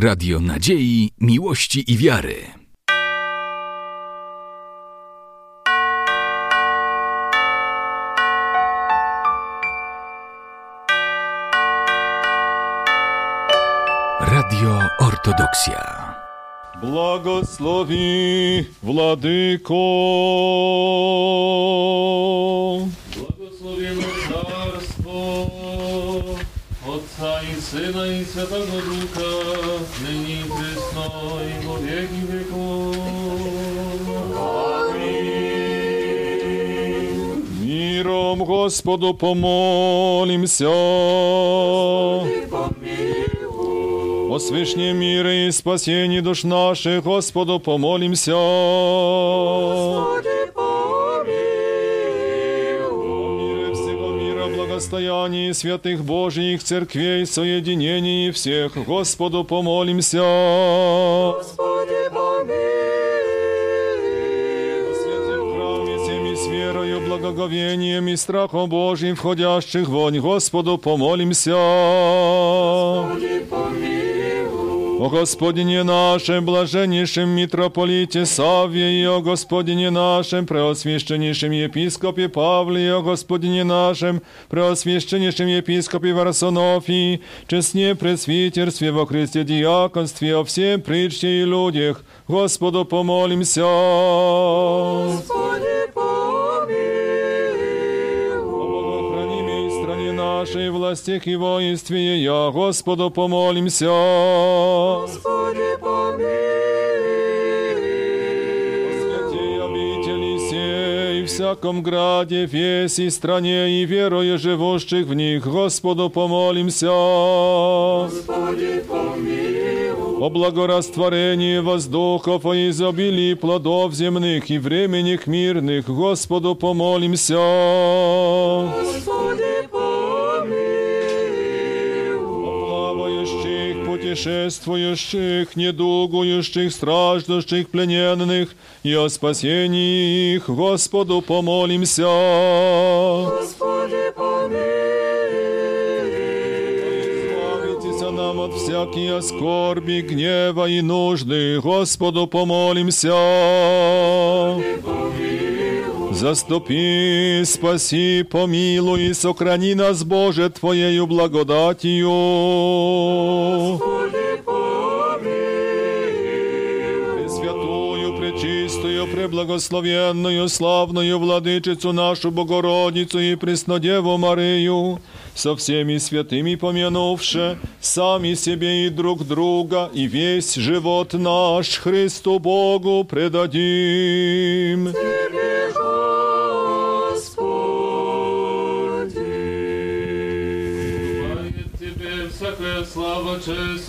Radio Nadziei, Miłości i Wiary. Radio Ortodoksja. Błogosławi Władyko. Отца и Сына и Святого Духа, ныне и пресно и во веки веков. Миром Господу помолимся. О свышнем мире и спасении душ наших, Господу помолимся. О мира, благостоянии святых Божьих церквей, соединении всех, Господу помолимся. Святым храме всеми с верою, благоговением и страхом Божьим входящих вонь, Господу помолимся. О Господине нашем, блаженнейшем митрополите Савве, и о Господине нашем, преосвященнейшем епископе Павле, и о Господине нашем, преосвященнейшем епископе Варсонофии, честне пресвитерстве во Христе диаконстве, о всем притче и людях, Господу помолимся. О нашей, властях и воинстве, я Господу помолимся. святей обители сей, всяком граде, весь и стране, и верою живущих в них, Господу помолимся. О благорастворении воздухов, о изобилии плодов земных и временных мирных, Господу помолимся. О путешествующих, недугующих, страждущих, плененных, и о спасении их, Господу помолимся. Избавитесь нам от всякие скорби, гнева и нужды, Господу помолимся. Заступи, спаси, помилуй, сохрани нас, Боже, Твоею благодатью. Пресвятую, пречистую, преблагословенную, славную владычицу нашу Богородицу и Преснодеву Марию, со всеми святыми помянувши, сами себе и друг друга, и весь живот наш Христу Богу предадим.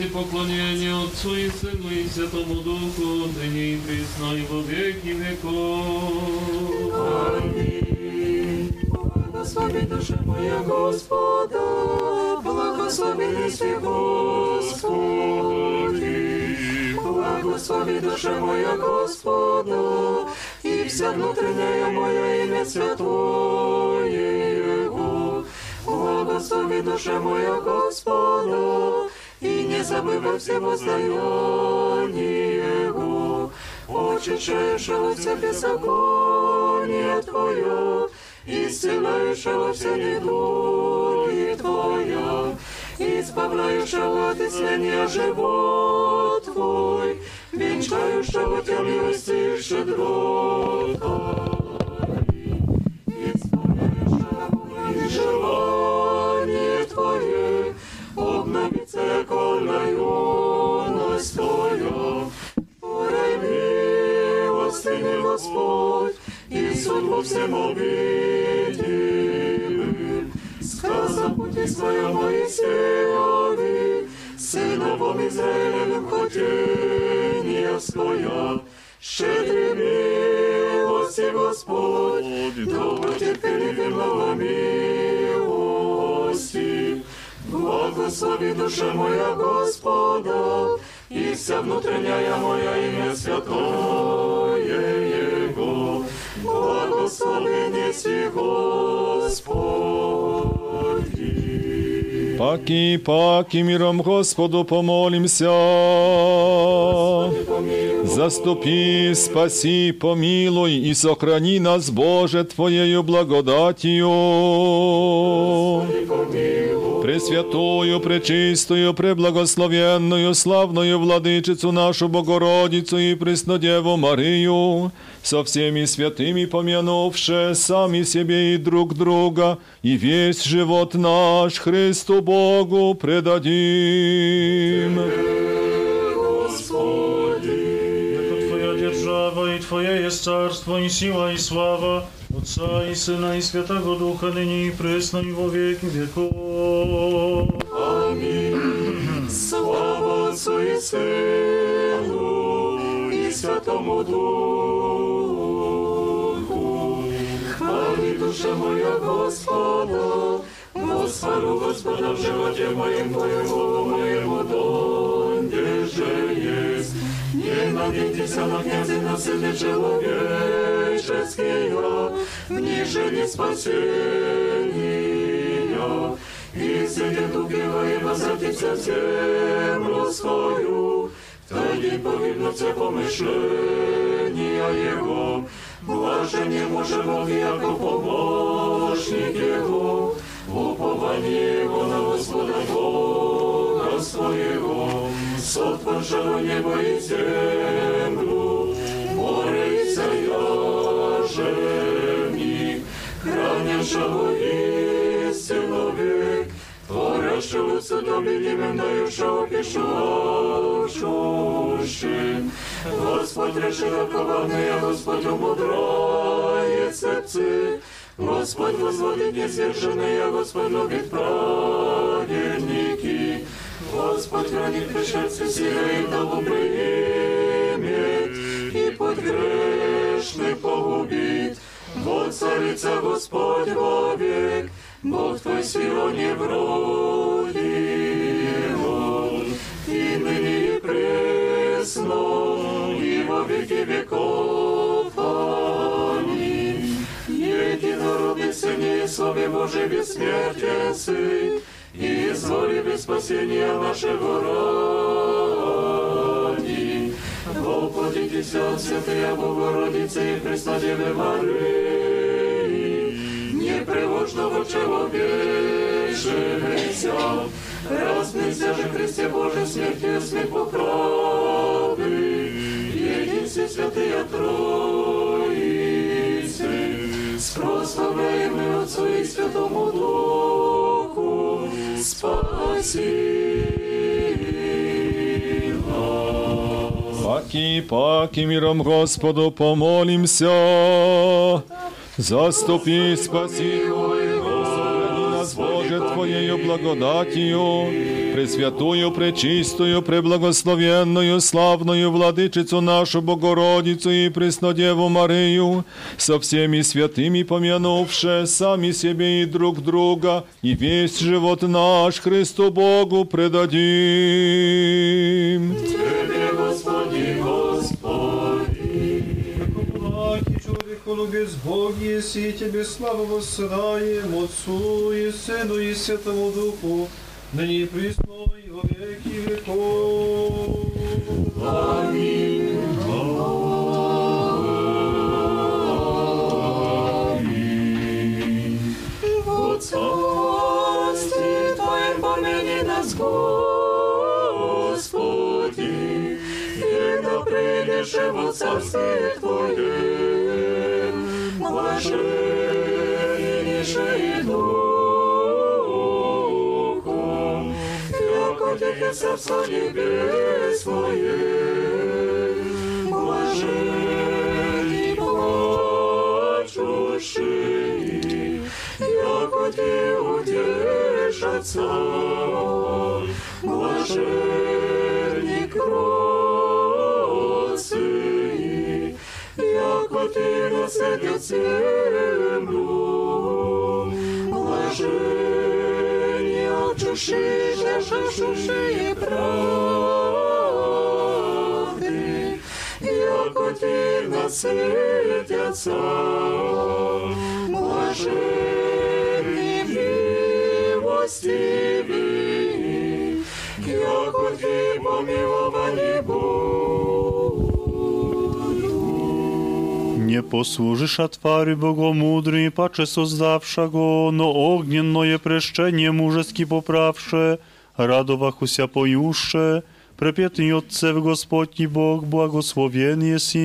Поклонение Отцу и Сыну и Святому Духу, ныне и пресно и во веки веков. Благослови душа моя Господа, благослови Лиси Господи. Благослови душа моя Господа, и вся внутренняя моя имя святое Его. Благослови душа моя Господа, и не забывай все воздаяние Его. Очищающего все беззаконие Твое, исцеляющего все недуги Твоя, избавляющего от исцеления живот Твой, венчающего Тебя милости щедрота. Господь, и суд во всем увидим. Сказа пути своя Моисееве, сыновом Израилевым хотения своя. Щедрый милости, Господь, долго терпеливым много милости. Благослови душа моя Господа, и вся внутренняя моя имя святое. Благослови неси Господи. Паки, паки, миром Господу помолимся. Заступи, спаси, помилуй и сохрани нас, Боже, Твоею благодатью. Пресвятую, пречистую, преблагословенную, славную владычицу нашу Богородицу и Преснодеву Марию, со всеми святыми помянувши сами себе и друг друга, и весь живот наш Христу Богу предадим. Jako Twoja dzierżawa i Twoje jest carstwo i siła i sława Otca i Syna i Świętego Ducha nyní i prysno i wo wieki wieków. Слава Отцу и Сыну и Святому Духу. Хвали душа моя Господа, Господу Господа в животе моем, Твоему моему донде же есть. Не надейтесь на князя, на сыны человеческие, в ниже спасения. И сидит убивая возвратится в землю свою, Тоді погибнуться помишлення Его, блажение може Бог, яко помощник Его, упование Его на Господа Бога своего, сотворшего небо и землю, море и саяженик, хранящего истину век, творящего судоби дающего пишущий. Господь решил коварные, Господь умудряет сердце, Господь возводит несверженные, Господь любит праведники. Господь хранит пришельцы силой и дому примет, и под грешных погубит. Вот царица Господь вовек, Бог твой Сионе вроде его, и ныне и сну и во веки веков. Аминь. Единородный Сын Иисусе Божий бессмертие сыт, и изворили спасение нашего ради. Воплотитесь от Святая Богородицы и Христа Девы Марии, непривожного человека, человечеся, распнися же Христе Божий смертью смерть поправы, единстве святые Троицы, с прославляемым Отцу и Святому Духу, спаси нас. Паки, паки, миром Господу помолимся. Заступи, спаси, сохрани нас, Боже, Твоею благодатью, Пресвятую, Пречистую, Преблагословенную, славную Владычицу нашу Богородицу и Преснодеву Марию, со всеми святыми помянувши сами себе и друг друга, и весь живот наш Христу Богу предадим. Тебе, Господи, Господи, Благий человеколюбец Бог и Тебе славу воссылаем Отцу и Сыну и Святому Духу, ныне и присно и во веки веков. в царстве Твоем помяни нас, Господи, и да придешь во царстве Твоем, блаженнейший духом, яко тебе сердца небесное, блаженней плачущие, яко те удержатся, блаженней кровь. покинувся землю. Блажені очуши, жашашуши і правди, як оті наситяться. Блажені милості, як оті помиловані Бог. Nie posłużysz twary Bogomudry, pacze создавша го, но огненное прещение мужески поправше, радовахуся поюще, препетный Отцев Господний Бог, благословен еси.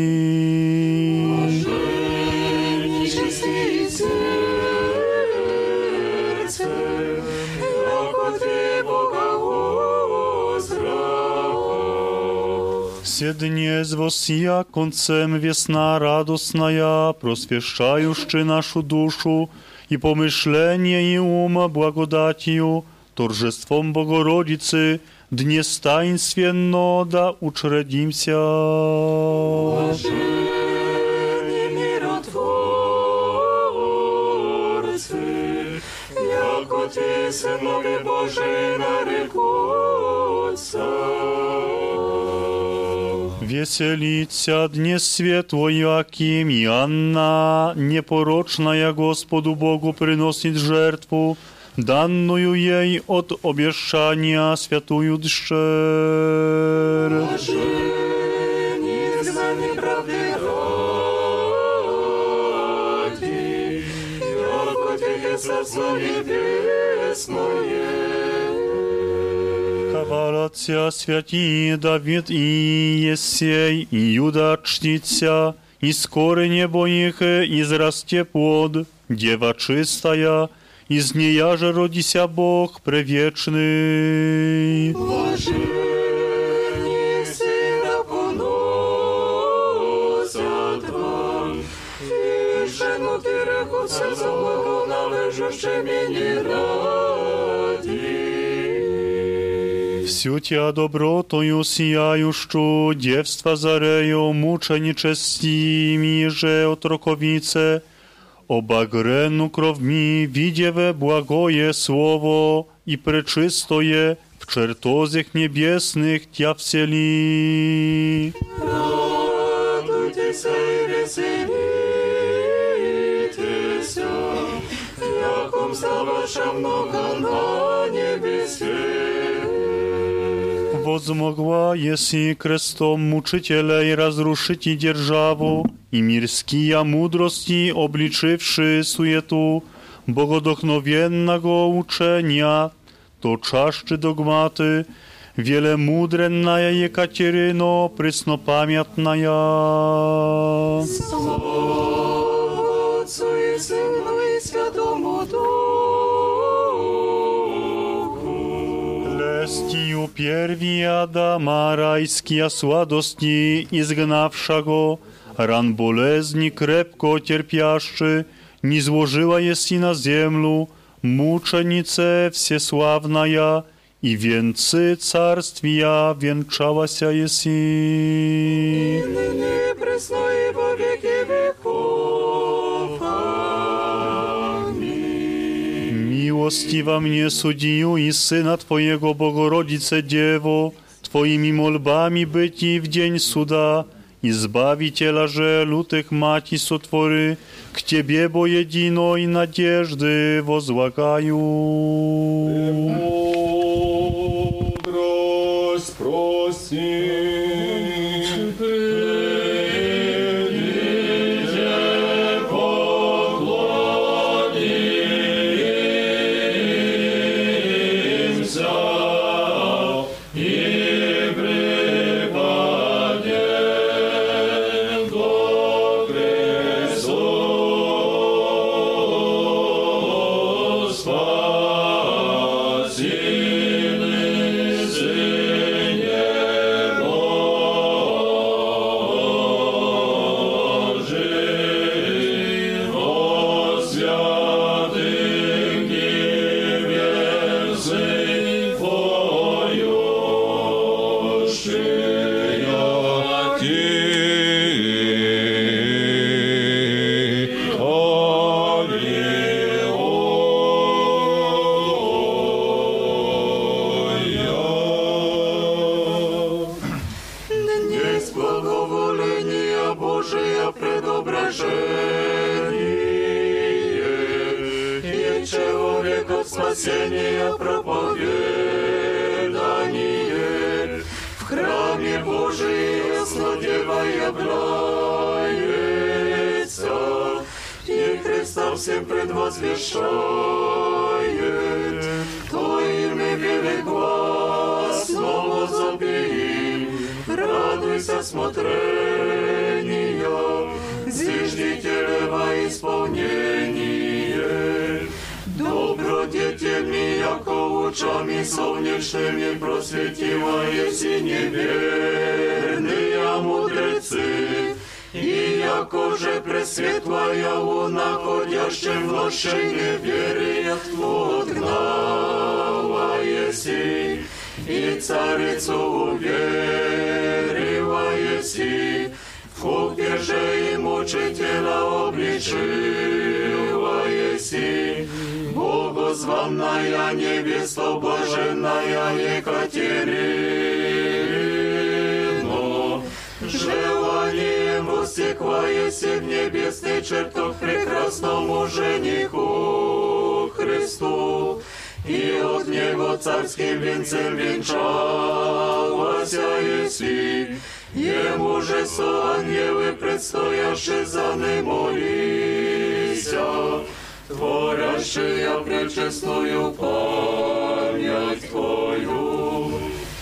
Нечистые озра. Седне звосия концем весна радостная, просвещающий нашу душу, и помышление и ума благодатью, торжеством Богородицы, дне таинственно да учредимся. Блаженні миротворці, яко Ти, Синові Божий, нарекуться. Веселится дне светло Яким и Анна, непорочная Господу Богу приносит жертву, данную ей от обещания святую дщер. Блаженні знані правди раді, яко Ти є серце небесное. Хвалятся святи Давид и Есей, и Юда чтится, и скоро небо их израсте плод, дева чистая, из нея же родися Бог превечный. Блаженні сина поносять вам, і жену ти рекуться за благо належаще мені раді. Всю тебя добротою сияющую, девства зарею, мученичестими же отроковице, обагрену кровми, видеве благое слово и пречистое, в чертозях небесных тя всели. Радуйтеся і веселітеся, яком славаша много на небесе. Возмогла еси крестом мучителей разрушить и державу, и мирские мудрости обличивши суету богодохновенного учения, to czaszczy dogmaty, wiele mudrennaja Jekateryno, преснопамятная. Слава Лестию pierwi Adama rajskia sładosti izgnawszago, ran bolezni krepko cierpiaszczy, nie złożyła jest na ziemlu, muczenice всесławnaja, i więcy carstwia wieńczałaся jest Ныне пресно Аминь. Miłostiwa mnie sudziu i Syna Twojego Bogorodzice Dziewo, Twoimi molbami byci w dzień suda i Zbawiciela żelu tych maci sotwory, k Ciebie bo jedino i nadzieżdy возлагаю. Мудрость просим. Радуйся смотрения, зиждителева исполнение. Добродетельми, яко лучами солнечными просветила, если неверные мудрецы, и яко же пресветлая луна, ходящим в ночи неверия отгнала еси, и царицу уверила купе же и мучителя обличила еси, Богозванная невеста блаженная Екатерина, желанием воссекла еси в небесный чертог прекрасному жениху Христу, и от него царским венцем венчалась еси, ему же со ангелы предстоящие за ним молися, творящая пречестную память Твою.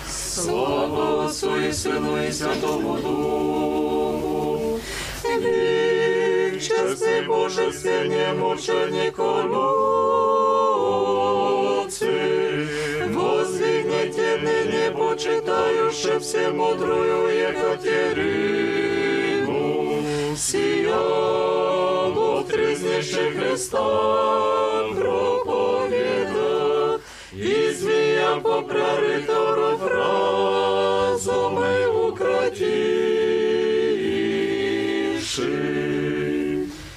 Слава Отцу и Сыну и Святому Духу. Век честный Божестве немученику Люци, душе всемудрую Екатерину, сияло в трізніших хрестах проповідах, і змія попрарито ров разуми укратівши.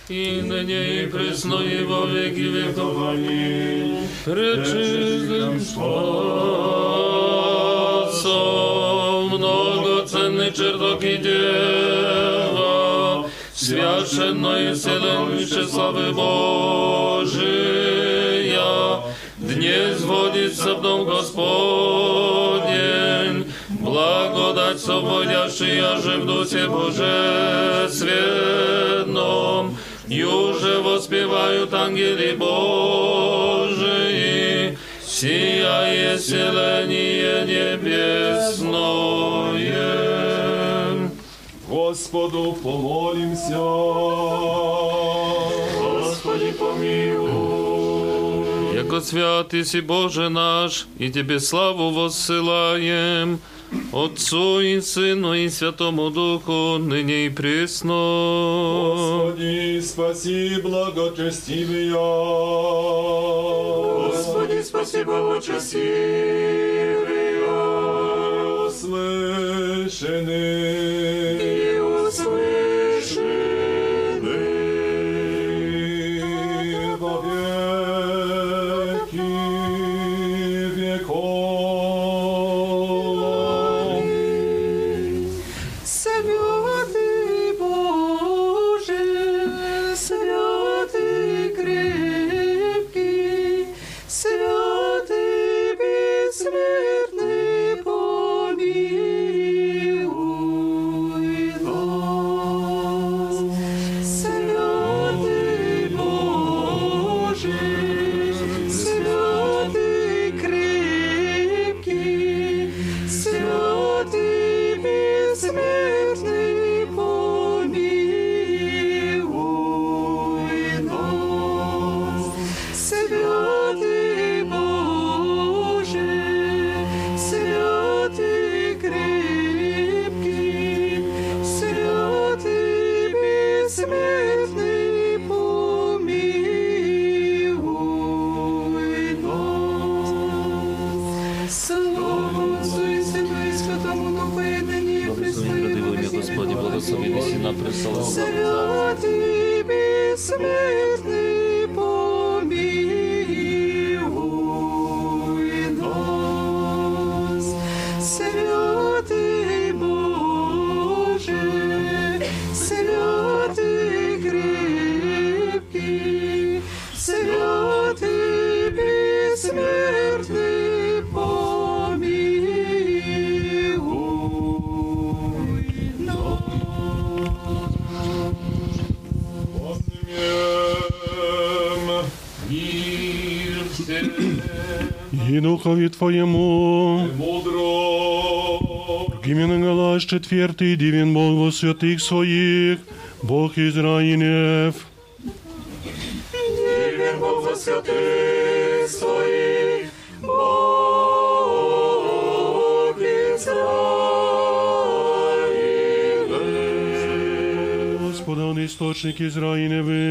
І нині і присно, і во віки віковані, причистим славам. Пречистым спасом, многоценный чертог и дева, священное вселеннище славы Божия, дне сводится в дом Господень, благодать сводящая же в Духе Божественном, Юже воспевают ангели Божии, зеленіє селение небесное. Господу помолимся. Господи помилуй. Яко свят си Боже наш, и Тебе славу воссылаем, Отцу и Сыну и Святому Духу, ныне и пресно. Господи, спаси благочестивия. Господи, спасибо, лучасивия. Услышаны. Духові Твоєму. Мудро. Именем глаз четвертый, дивен Бог во святых своих, Бог Израилев. Дивен Бог во святых своих, Бог Израилев. Господа, источник Израилевых.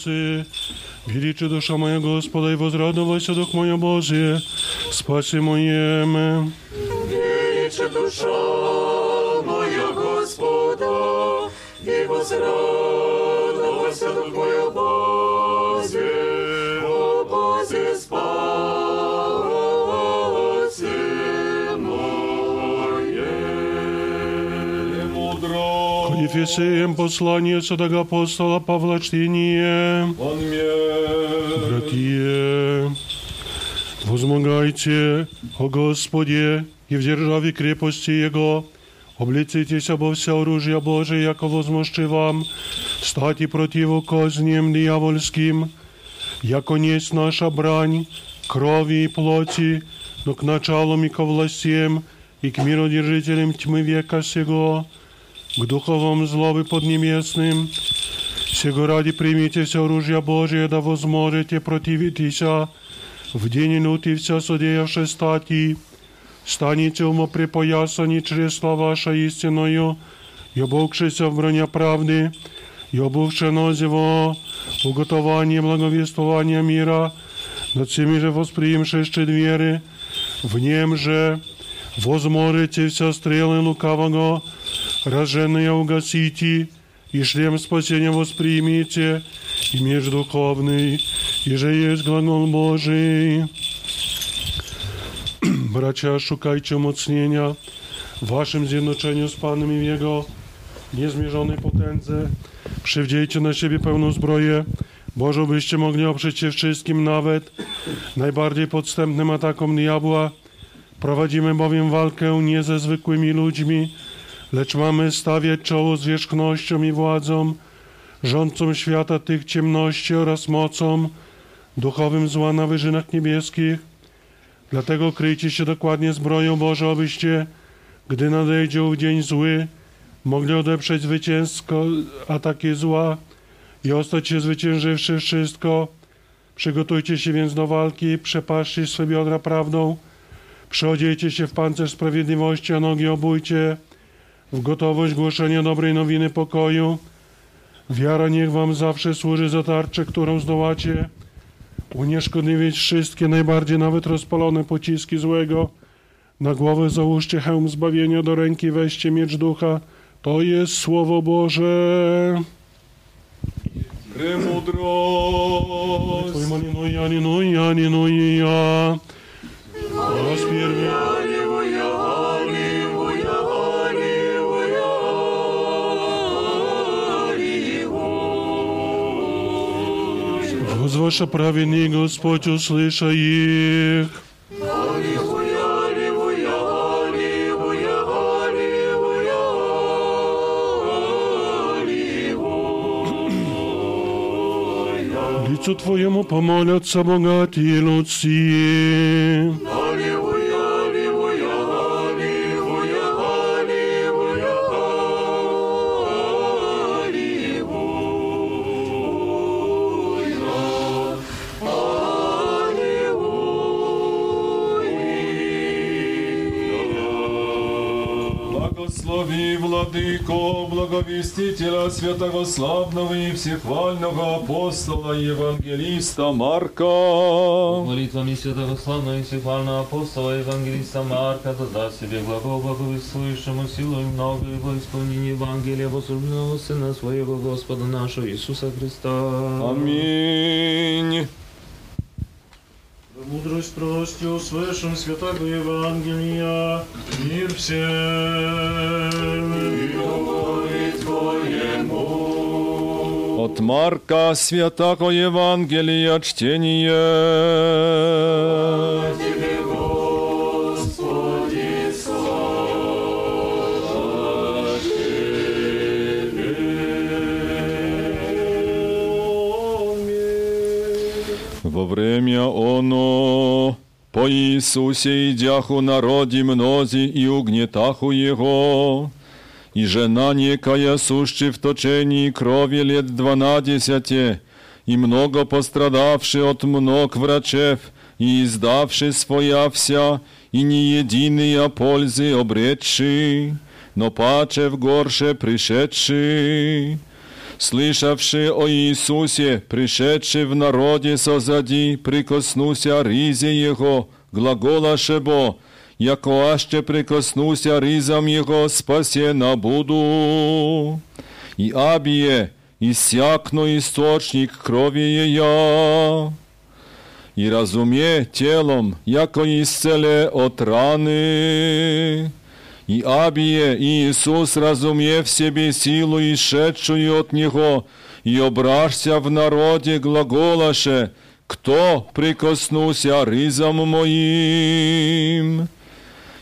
Богородицы, величи душа моя Господа, и возрадовался Дух моя Божие, спаси моем. Ефесеям послание садага апостола Павла чтение. Братья, возмогайте о Господе и в державе крепости Его, облицитесь обо вся оружие Божие, яко возмощи вам, стати противу козням дьявольским, яко несть наша брань, крови и плоти, но к началам и ко властям, и к миродержителям тьмы века сего, к духовым злобы поднебесным, Сего ради примите все оружие Божие, да возможете противитеся в день минуты вся содеявши стати. Станете умоприпоясани чресла ваша истиною, и обувшися в броня правды, и обувши нозиво уготование благовествования мира, над всеми же восприимши щит веры, в нем же возможете все стрелы лукавого, роженные угасите, и шлем спасения воспримите, и меч духовный, и же есть глагол Божий. Bracia, szukajcie umocnienia w waszym zjednoczeniu z Panem i w Jego niezmierzonej potędze. Przywdziejcie na siebie pełną zbroję, Bożo byście mogli oprzeć się wszystkim, nawet najbardziej podstępnym atakom diabła. Prowadzimy bowiem walkę nie ze zwykłymi ludźmi, lecz mamy stawiać czoło zwierzchnościom i władzom, rządcom świata tych ciemności oraz mocom, duchowym zła na wyżynach niebieskich. Dlatego kryjcie się dokładnie zbroją Bożą, abyście, gdy nadejdzie ów dzień zły, mogli odeprzeć zwycięsko ataki zła i ostać się zwyciężywszy wszystko. Przygotujcie się więc do walki, przepaszcie swe biodra prawdą, przyodziejcie się w pancerz sprawiedliwości, a nogi obójcie w gotowość głoszenia dobrej nowiny pokoju. Wiara niech wam zawsze służy za tarczę, którą zdołacie unieszkodliwić wszystkie, najbardziej nawet rozpalone pociski złego. Na głowę załóżcie hełm zbawienia, do ręki weźcie miecz ducha. To jest Słowo Boże. Gry mądrość. Twój mani, no, no, no ja, no ja, no ja. Возваша праведный Господь, услыша их. Аллилуйя, аллилуйя, аллилуйя, аллилуйя, аллилуйя. Лицу Твоему помолятся богатые людцы. Благослови, Владыко, благовестителя святого славного и всехвального апостола Евангелиста Марка. Молитвами святого славного и всехвального апостола Евангелиста Марка, да себе глагол благовествующему силу и много его исполнение Евангелия возлюбленного Сына Своего Господа нашего Иисуса Христа. Аминь. Мудрость прости услышим святого Евангелия, мир всем. От Марка святого Евангелия чтение. Во время оно по Иисусе идяху народе мнози и угнетаху Его, и жена некая сущи в точении крови лет дванадесяти, и много пострадавши от мног врачев, и издавши своя вся, и не единые пользы обретши, но паче в горше пришедши. Слышавши о Иисусе, пришедший в народе созади, прикоснуся ризе Его, глаголаше бо, яко аще прикоснуся ризам Его, спасена буду. И абие, иссякну источник крови Ея. И разуме телом, яко исцеле от раны. И абие Иисус, разумев себе силу, исшедшую от Него, и обрашься в народе глаголаше, кто прикоснулся ризом моим?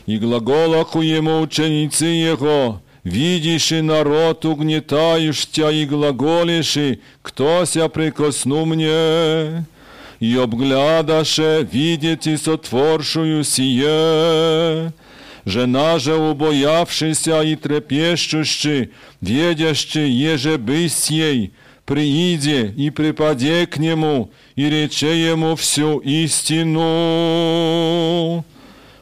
И глаголаху ему ученицы Его, видишь и народ угнетающся, и глаголишь, кто ся прикосну мне? И обглядаше, видите сотворшую сие, Жена же, убоявшийся и трепещущий, ведящий, еже бысь ей, прииде и припаде к нему, и рече ему всю истину.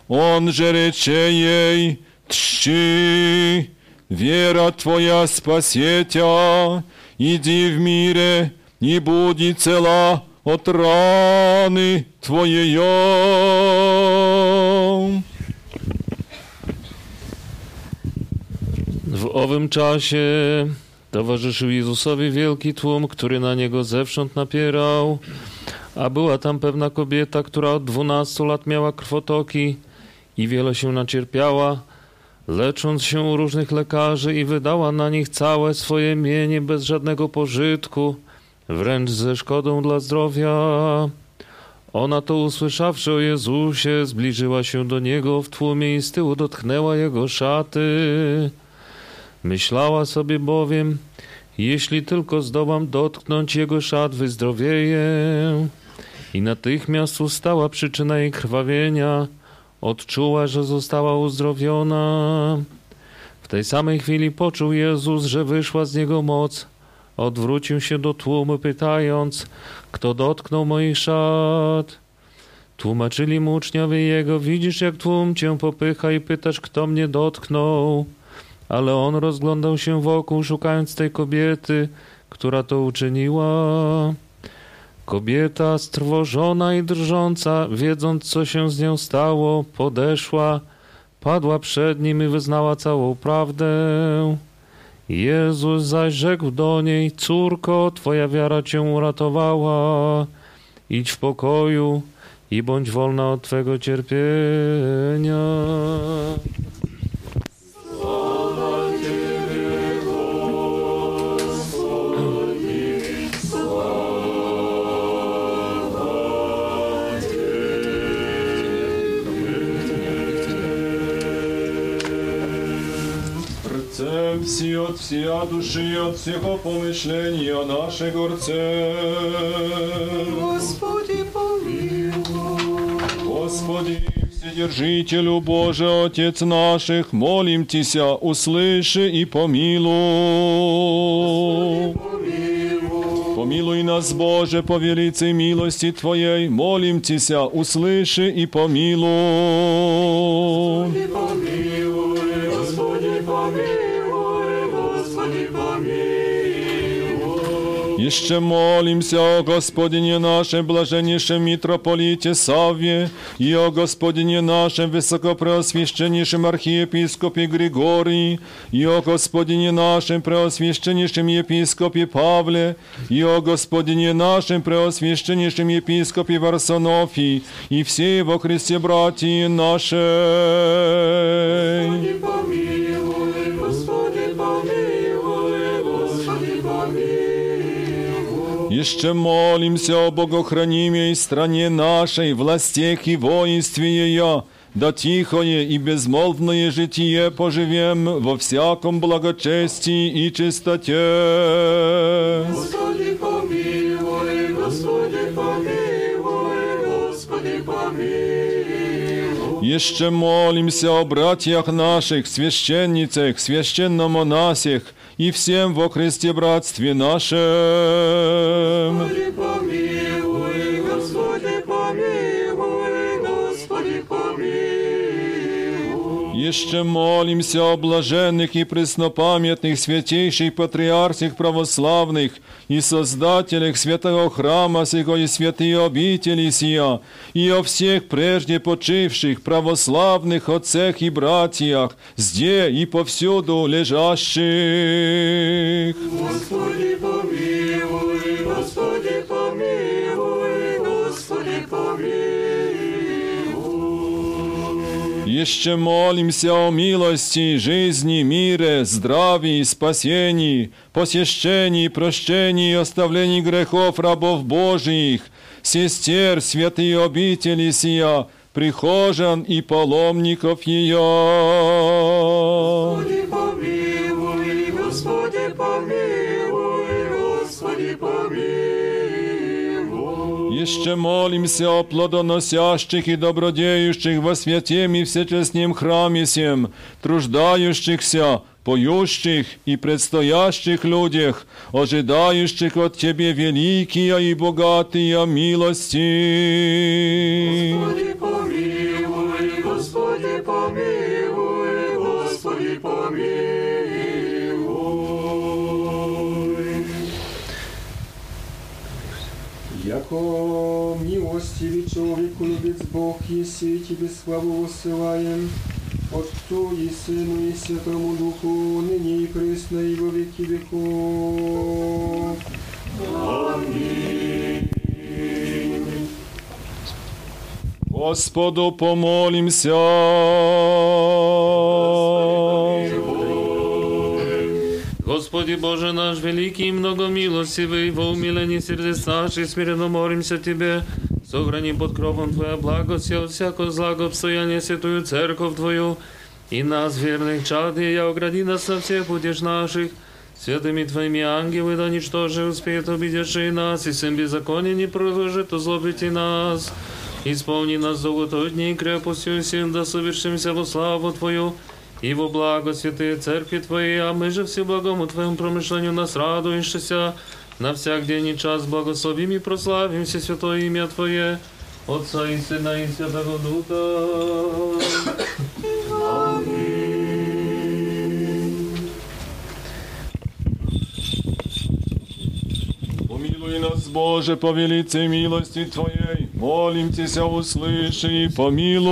Он же рече ей, тщи, вера твоя спасетя, иди в мире, и буди цела от раны твоей. W owym czasie towarzyszył Jezusowi wielki tłum, który na niego zewsząd napierał, a była tam pewna kobieta, która od dwunastu lat miała krwotoki i wiele się nacierpiała, lecząc się u różnych lekarzy i wydała na nich całe swoje mienie bez żadnego pożytku, wręcz ze szkodą dla zdrowia. Ona to usłyszawszy o Jezusie, zbliżyła się do Niego w tłumie i z tyłu dotknęła Jego szaty. Myślała sobie bowiem, jeśli tylko zdołam dotknąć jego szat, wyzdrowieję. I natychmiast ustała przyczyna jej krwawienia. Odczuła, że została uzdrowiona. W tej samej chwili poczuł Jezus, że wyszła z niego moc. Odwrócił się do tłumu, pytając, kto dotknął moich szat. Tłumaczyli mu uczniowie jego, widzisz jak tłum cię popycha i pytasz, kto mnie dotknął ale on rozglądał się wokół, szukając tej kobiety, która to uczyniła. Kobieta, strwożona i drżąca, wiedząc, co się z nią stało, podeszła, padła przed nim i wyznała całą prawdę. Jezus zaś rzekł do niej: Córko, twoja wiara cię uratowała. Idź w pokoju i bądź wolna od twego cierpienia. Wsi od wsia duszy i od всего pomyślenia naszego rce. Господи, помилуй. Господи, Вседержителю Боже, Отец наших, молим Тися, услыши и помилуй. Помилуй нас, Боже, по велице милости Твоей, молим Тися, услыши и помилуй. Помилуй, Jeszcze molimся o Gospodinie naszym blażeniszym mitropolicie Sawie i o Gospodinie naszym wysokopreoswieszczeniszym archiepiskopie Grigorii i o Gospodinie naszym preoswieszczeniszym episkopie Pawle i o Gospodinie naszym preoswieszczeniszym episkopie Warsanofii i всей во Христе братьи нашей. Помилуй, Jeszcze molimся о Богохранимой стране нашей, властях и воинстве ее, да тихое и безмолвное житие поживем во всяком благочестии и чистоте. Господи, помилуй, Господи, помилуй, Jeszcze молимся о братьях наших, священницах, священномонасях и всем во Христе братстве нашем. Еще молимся о блаженных и преснопамятных святейших патриархах православных и создателях святого храма сего и святые обители сия, и о всех прежде почивших православных отцах и братьях, зде и повсюду лежащих. Господи, помилуй, Еще молимся о милости, жизни, мире, здравии, спасении, посещении, прощении и оставлении грехов рабов Божиих, сестер, святые обители сия, прихожан и паломников ее. Господи, Еще молимся о плодоносящих и добродеющих во святем и всечестнем храме сем, труждающихся, поющих и предстоящих людях, ожидающих от Тебе великие и богатые милости. Господи, помилуй, Господи, помилуй, Яко милостивый человеку любит Бог, если и Тебе славу высылаем, Отцу и Сыну и Святому Духу, ныне и пресно и во веки веков. Господу помолимся. Господи Боже наш, великий и многомилостивый, во умилении сердец наших, смиренно молимся Тебе, сохрани под кровом Твоя благость от всякого злого обстояния святую церковь Твою, и нас, верных чад, и я огради нас на всех путях наших, святыми Твоими ангелы, да ничтоже успеет обидевшие нас, и всем беззаконие не продолжит озлобить и нас. Исполни нас золотой дней крепостью сил, да совершимся во славу Твою, и во благо святые церкви Твоей, а мы же все благому Твоему промышлению нас радующимся, на всяк день и час благословим и прославим все святое имя Твое, Отца и Сына и Святого Духа. Помилуй нас, Боже, по велице милости Твоей, молим Тебя, услыши и помилуй.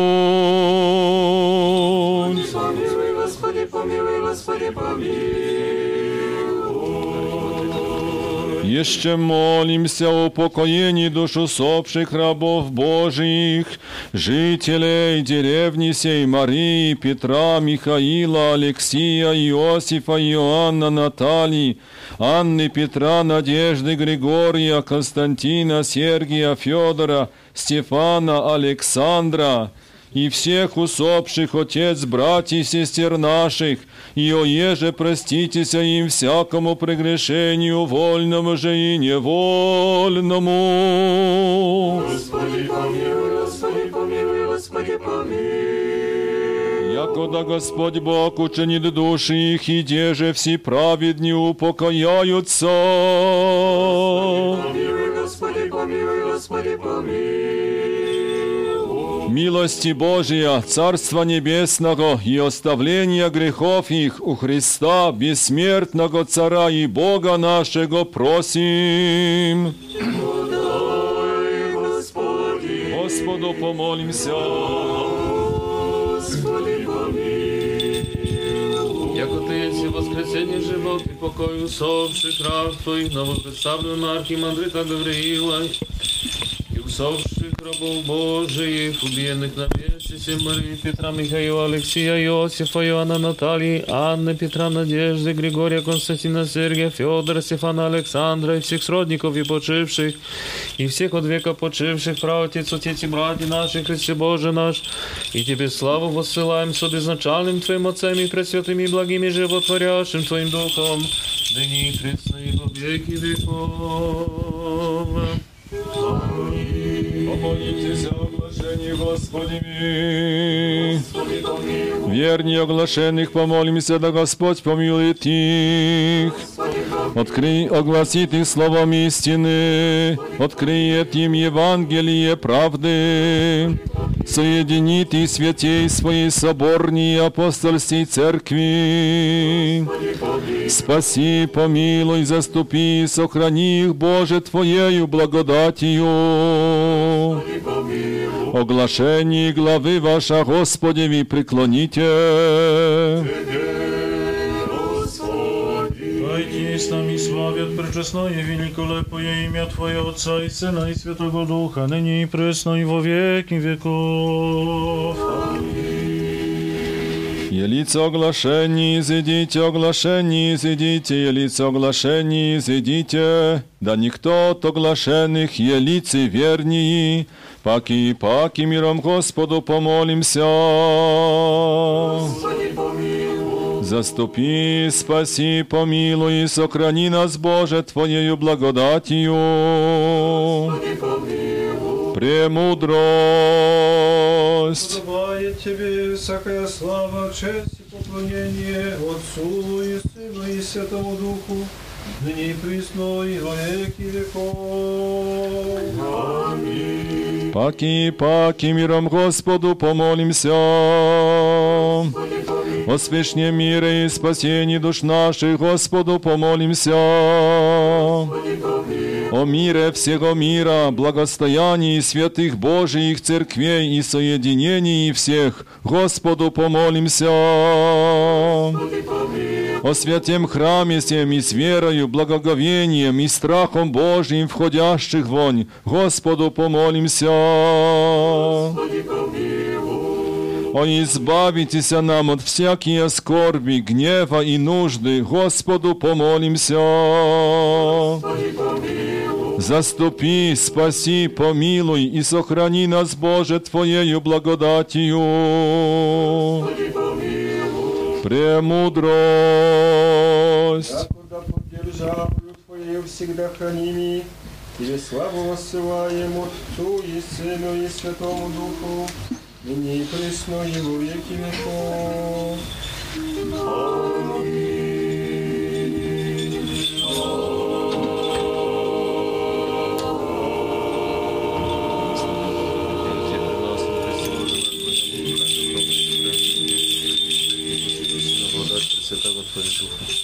Помилуй, Господи, помилуй, Господи, помилуй. Еще молимся о упокоении душ усопших рабов Божиих, жителей деревни сей Марии, Петра, Михаила, Алексия, Иосифа, Иоанна, Натальи, Анны, Петра, Надежды, Григория, Константина, Сергия, Федора, Стефана, Александра, и всех усопших, Отец, братьев и сестер наших, и оеже проститеся им всякому прегрешению, вольному же и невольному. Господи, помилуй, Господи, помилуй, Господи, помилуй. Якода Господь Бог учинит души их, и деже все праведни упокояются. Помилуй, Милости Божия, Царства Небесного и оставления грехов их у Христа, бессмертного Цара и Бога нашего просим. Господу помолимся. Господи, помилуй. Яко Ты есть воскресенье, живот и покой усопших раб Твоих, новопредставленного архимандрита Гавриила, усопших рабов Божиих, убиенных на месте Се Марии, Петра, Михаила, Алексия, Иосифа, Иоанна, Натальи, Анны, Петра, Надежды, Григория, Константина, Сергия, Федора, Стефана, Александра и всех сродников и почивших, и всех от века почивших, праотец, отец и братья наши, Христе Боже наш, и Тебе славу воссылаем с изначальным Твоим Отцем и пресвятым и благим и животворящим Твоим Духом, ныне и пресно и во веки веков. Помолитесь, Ogłoszeni Господи ми. Верни оглашенных помолимся, да Господь помилует их. Открый, огласит их словом истины, открыет им Евангелие правды, соединит их святей своей соборней апостольской церкви. Спаси, помилуй, заступи, сохрани их, Боже, Твоею благодатью. Оглашение главы ваша, Господеви, преклоните. Dajcie z nami sławiat preczesnoje, wielkolepuje imię Twoje Otca i Syna i Świętego Ducha, nyní i prysno i wo wieki wieków. Елица оглашений, изыдите, оглашений, изыдите, елица оглашений, изыдите, да никто от оглашенных елицы вернии, паки, паки миром Господу помолимся. Заступи, спаси, помилуй и сохрани нас, Боже, Твоею благодатью. Премудрость. Подобает Тебе всякая слава, честь и поклонение Отцу и Сыну и Святому Духу, ныне и присно и во веки веков. Паки, паки, миром Господу помолимся. О свешне мира и спасении душ наших Господу помолимся. О мире всего мира, благостоянии святых Божиих церквей и соединении всех Господу помолимся. О святем храме сем и с верою, благоговением и страхом Божиим входящих вонь, Господу помолимся. О, избавитеся нам от всякие скорби, гнева и нужды, Господу помолимся. Заступи, спаси, помилуй и сохрани нас, Боже, Твоею благодатью. Премудрость. Господа поддержавлю Твоею всегда храними, Тебе славу воссылаем Отцу и Сыну и Святому Духу, ныне и пресно и во веки веков. Святого Pues.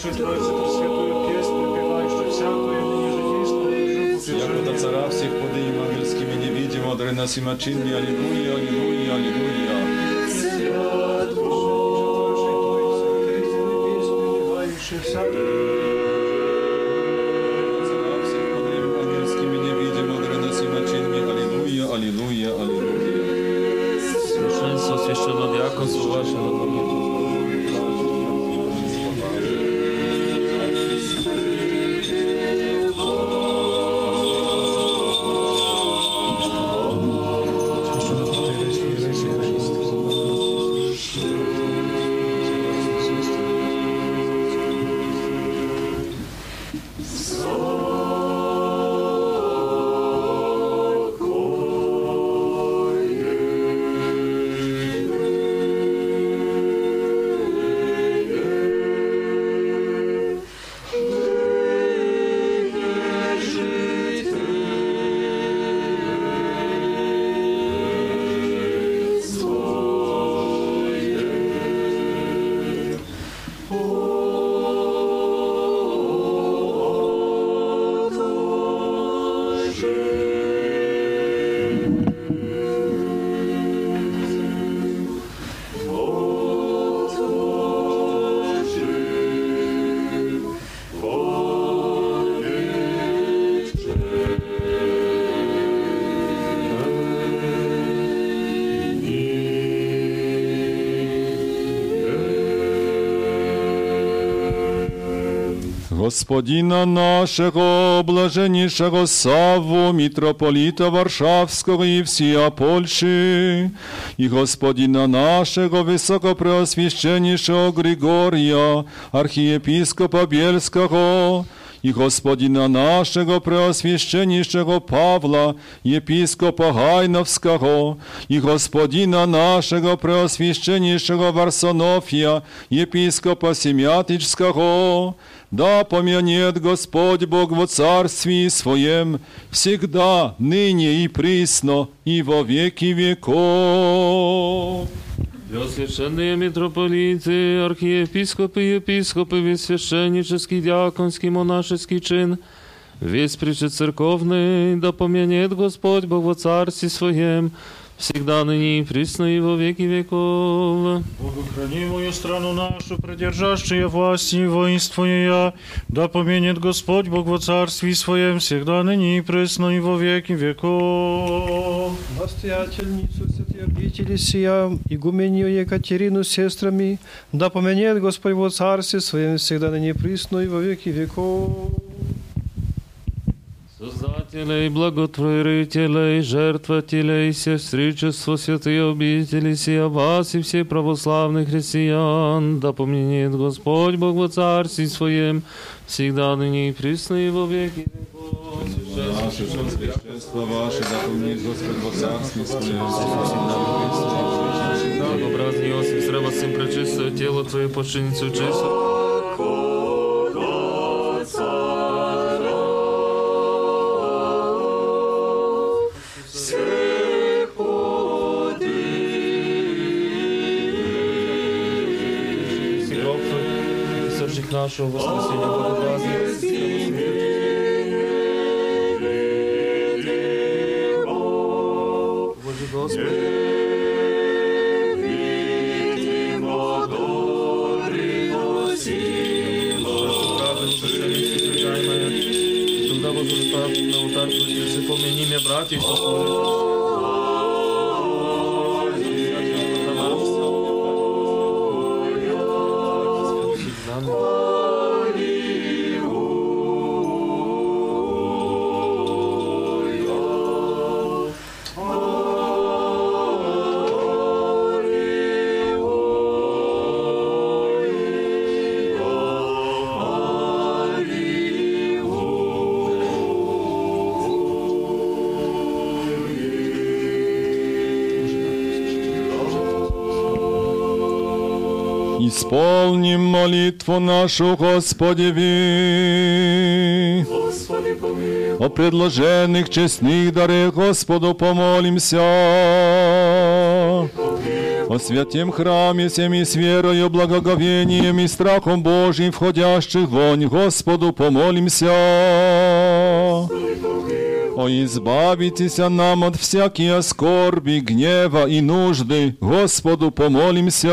Вторши Троицы Пресвятую песнь, припевающую всякую ныне житейскую, Яко до цара всех подыем ангельскими невидимо, дари нас и мочинми, аллилуйя, аллилуйя, аллилуйя. Цара Господина нашего, блаженнейшего Савву, митрополита Варшавского и всея Польши, и Господина нашего, высокопреосвященнейшего Григория, архиепископа Бельского, и Господина нашего Преосвященнейшего Павла, епископа Гайновского, и Господина нашего Преосвященнейшего Варсонофия, епископа Семятического, да помянет Господь Бог во Царстве Своем всегда, ныне и присно, и во веки веков. Преосвященные митрополиты, архиепископы, епископы, весь священнический, диаконский, монашеский чин, весь причет церковный, да помянет Господь Бог во Царстве Своем, всегда ныне и присно и во веки веков. Богу храни мою страну нашу, продержащие власти и воинство я, да поменит Господь Бог во Царстве Своем, всегда ныне и пресно и во веки веков. Настоятельницу святые обители сия, игуменью Екатерину с сестрами, да поменет Господь во Царстве Своем всегда ныне присно и во веки веков. Создателей, благотворителей, жертвователей, сестричество святые обители сия вас и все православных христиан, да помянет Господь Бог во Царстве Своем, всегда ныне и присно и во веки. Наше священство ваше, да помнит Господь во Царстве Своем. Благообразный Иосиф, среба сын пречистое тело Твое, починицу чистое. Твой, Сержик нашего воскресения, благообразный. Боже Господи, Исполним молитву нашу, Господи, ви. Господи помилуй, О предложенных честных дарах Господу помолимся. О святем храме всеми с верою, благоговением и страхом Божьим, входящих вонь, Господу помолимся. О, избавитесь нам от всякие скорби, гнева и нужды, Господу помолимся.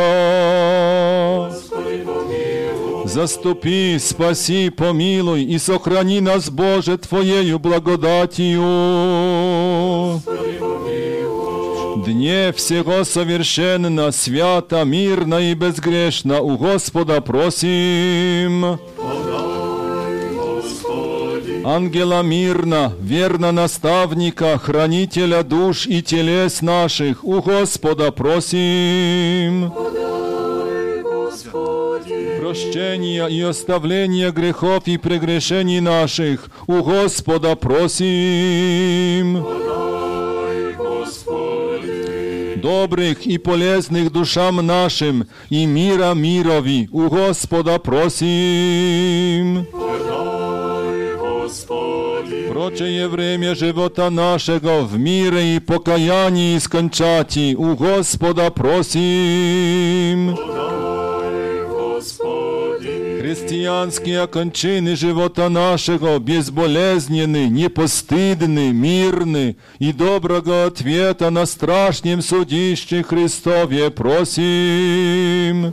Заступи, спаси, помилуй и сохрани нас, Боже, Твоею благодатью. Дне всего совершенно, свято, мирно и безгрешно у Господа просим. Ангела мирно, верно наставника, хранителя душ и телес наших, у Господа просим. Прощения и оставления грехов и прегрешений наших, у Господа просим. Добрых и полезных душам нашим и мира мирови, у Господа просим. Прочее время живота нашего в мире и покаянии скончати, у Господа просим. Христианские кончины живота нашего безболезненны, непостыдны, мирны и доброго ответа на страшнем судище Христове просим.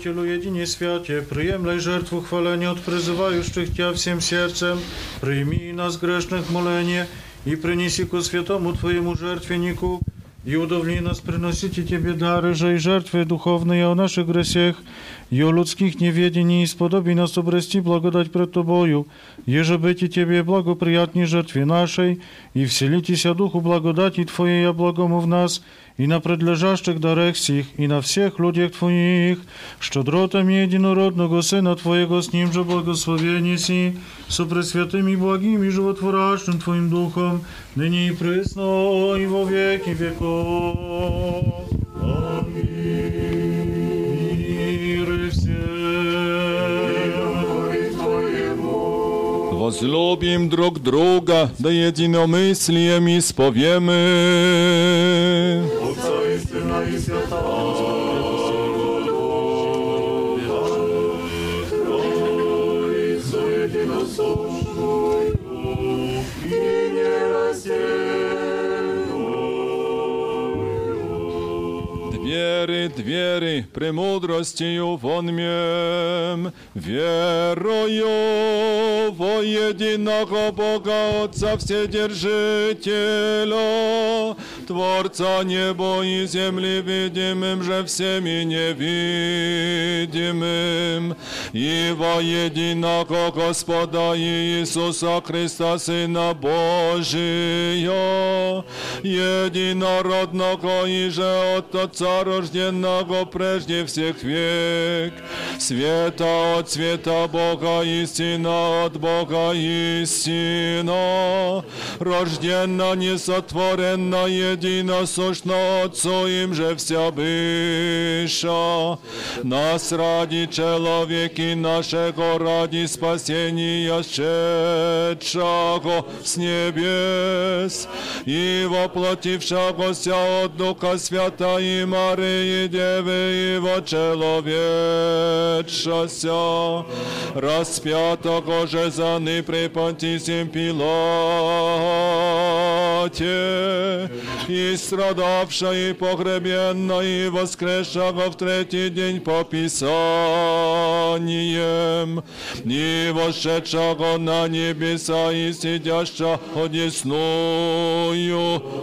Wierzycielu jedynie świacie, przyjemlej żertwu chwalenia od pryzywajuszych Cię всем сердцем, przyjmij nas grzesznych molenie i przynieси ku świętomu Twojemu żertwieniku i udowli nas приносите Тебе дары же и жертвы духовные о наших гресях, и о людских неведений, и сподоби нас обрести благодать пред Тобою, еже быть и Тебе благоприятней жертве нашей, и вселитеся Духу благодати Твоей о благому в нас, и на предлежащих дарах сих, и на всех людях Твоих, щедротами единородного Сына Твоего, с Ним же благословение си, со пресвятым и благим и животворящим Твоим Духом, ныне и пресно, и во веки веков. Аминь. Возлюбим друг друга, да единомыслием исповемы. Отца и Сына и Святого Двери, двери, премудростью вонмем, верою во единого Бога Отца Вседержителя, Творца неба и земли видимым же всеми невидимым, и во единого Господа Иисуса Христа, Сына Божия, единородного и же от Отца рожденного прежде всех век, света от света Бога истина от Бога истина, рожденно несотворенно единосущно Отцу им же вся быша, нас ради человеки нашего ради спасения шедшего с небес. И воплотившегося от Духа Свята и Марии Девы его человечася, распятого же за ны при Понтисим Пилате, и страдавша и погребенна и воскресшего в третий день по Писаниям, и вошедшего на небеса и сидящего одесную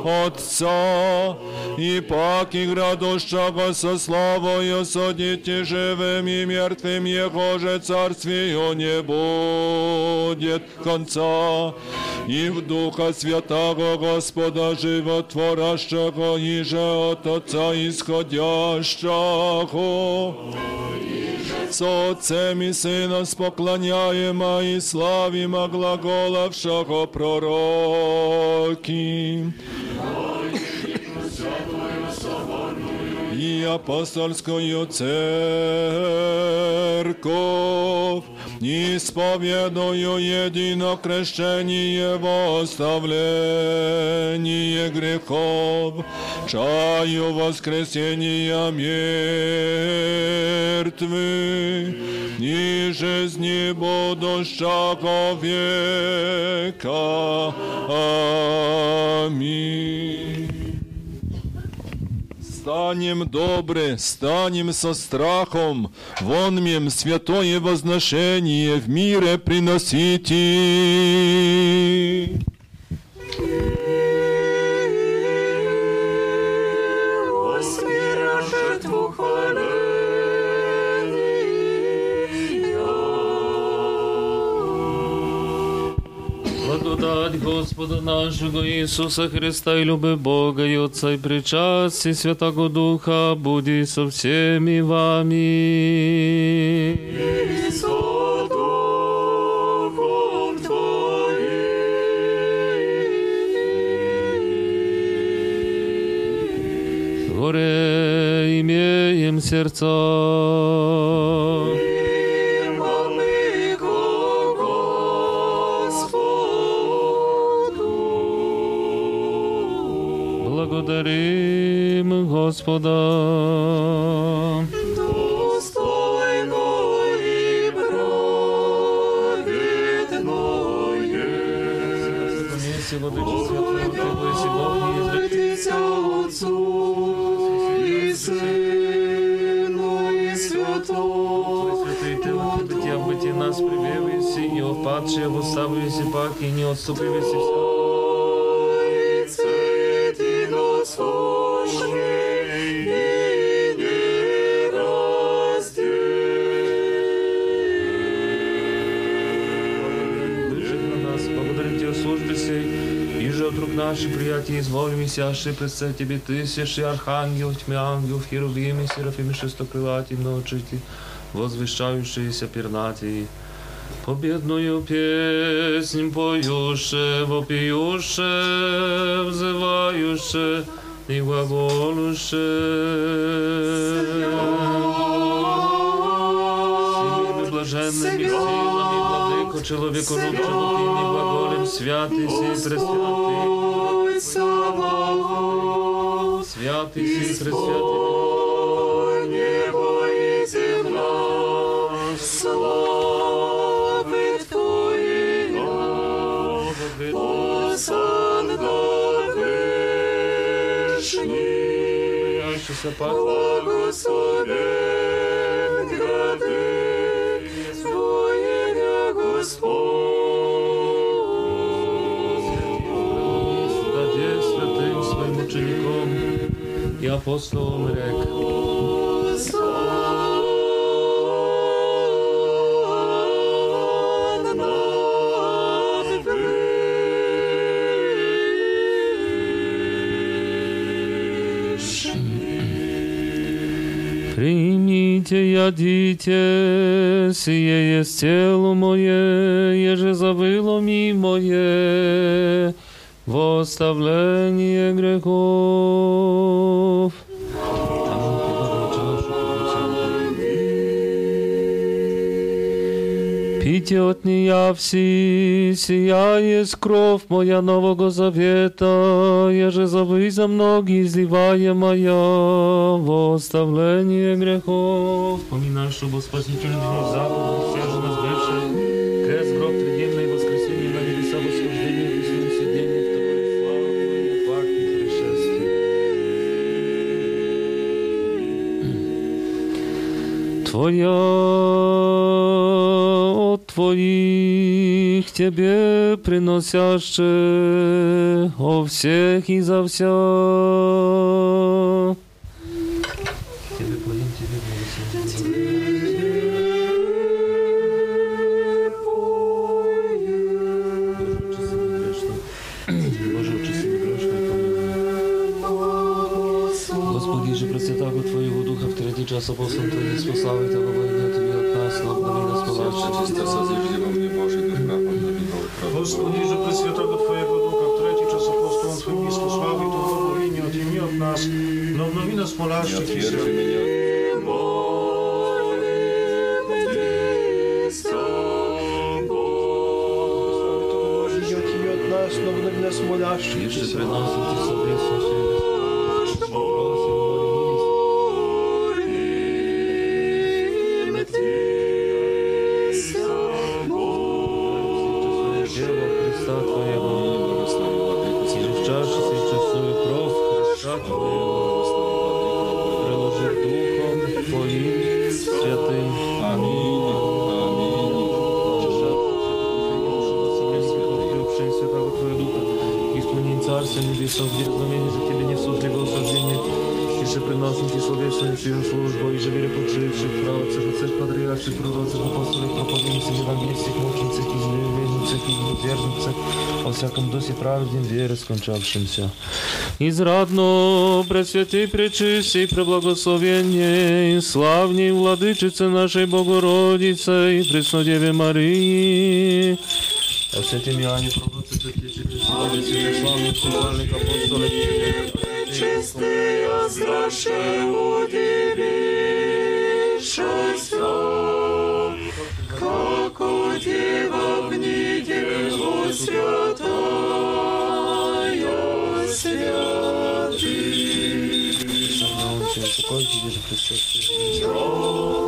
Отца, и паки градущего со славою судите живым и мертвым, Его же царствию не будет конца. И в Духа Святого Господа Животворящего, и же от Отца исходящего, с Отцем и Сыном споклоняема и славима глаголавшего пророки. и апостольскую церковь, исповедую едино крещение во оставление грехов, чаю воскресения мертвых и жизни будущего века. Аминь. Станем добры, станем со страхом, вон мем святое возношение в мире приносите. Благодать Господа нашего Иисуса Христа и любы Бога и Отца и причастие Святого Духа буди со всеми вами. И со Духом Твоим. Горе имеем сердца. Бог, не изректи. Молитеся Отцу и Сыну и Святому Святый Ты, в бытия в бытие нас привевиси, и в падшие восставився пак, и не отступився вся. наши приятия, изволимися, аши предстать тебе тысячи архангелов, тьмы ангелов, херувими, серафими, шестокрылати, многочисти, возвышающиеся пернати. Победную песнь поюше, вопиюше, взываюше, и глаголуше. Силами блаженными силами, владыко, человеку рубчего, ты не глаголем, святый сей, пресвятый, Господь Саваоф, святый сей, пресвятый. Господь небо и земля, славы Твоя, Осанна Вышний, Ящися пак, благословен грады Твоя Господь. даде святым своим учеником и апостолам рек. ядите, сие есть тело мое, еже забыло ми мое, во оставление грехов. Пейте от нея все, сия есть кровь моя нового завета, еже забы за многие изливая моя во оставление грехов. Поминай, чтобы спасительный заповедь, все же нас бывший, крест, гроб, тридневное воскресенье, на небеса восхождение, Христове сиденье, второе пак и пришествие. Твоя от Твоих Тебе приносяще о всех и за вся. Тебе поим, Тебе Боже, очисти меня грешного и помилуй. Господи, же Пресвятаго Твоего Духа в третий час апостол Твоих спасавай Того Proste sadzić, bo mnie Boże ducha odnawiwał prawo. Odnieś, że presjatego Twojego ducha, trzeci czas apostoł Twój blisku sławi, to nie, od imienia od nas, no w nowina smolarszczyk i Jeszcze by nas sobie są. скончавшимся. Израдно, пресвяти, пречисти, преблагословение, славней владычице нашей Богородице и Преснодеве Марии. А святым Иоанне Пророце, пречисти, преславнице, преславнице, апостоле, чистые, возросшие Hoje, Jesus Cristo,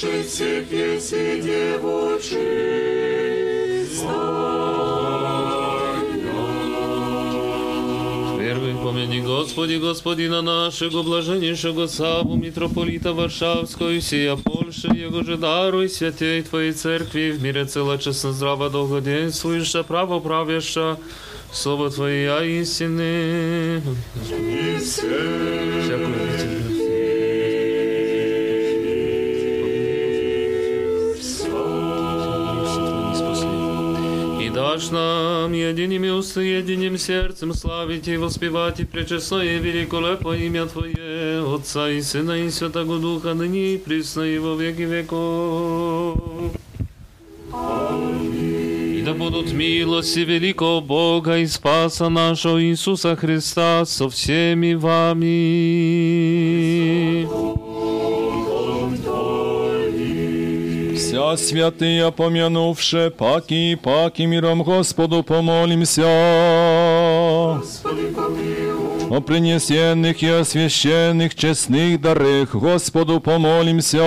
Высший всех есть и Деву чистая. Первый помяни Господи, Господина нашего, блаженнейшего Саву, митрополита Варшавского, и сия Польши, Его же даруй святей Твоей церкви, в мире целочестно здраво долгоденствующа, право правяща, Слово Твое истины. И дашь нам единым и уста, единым сердцем славить и воспевать и пречестное и великолепо имя Твое, Отца и Сына и Святого Духа, ныне и присно и во веки веков. И да будут милости великого Бога и Спаса нашего Иисуса Христа со всеми вами. Вся святые помянувши, паки и паки миром Господу помолимся. О принесенных и освященных честных дарах Господу помолимся.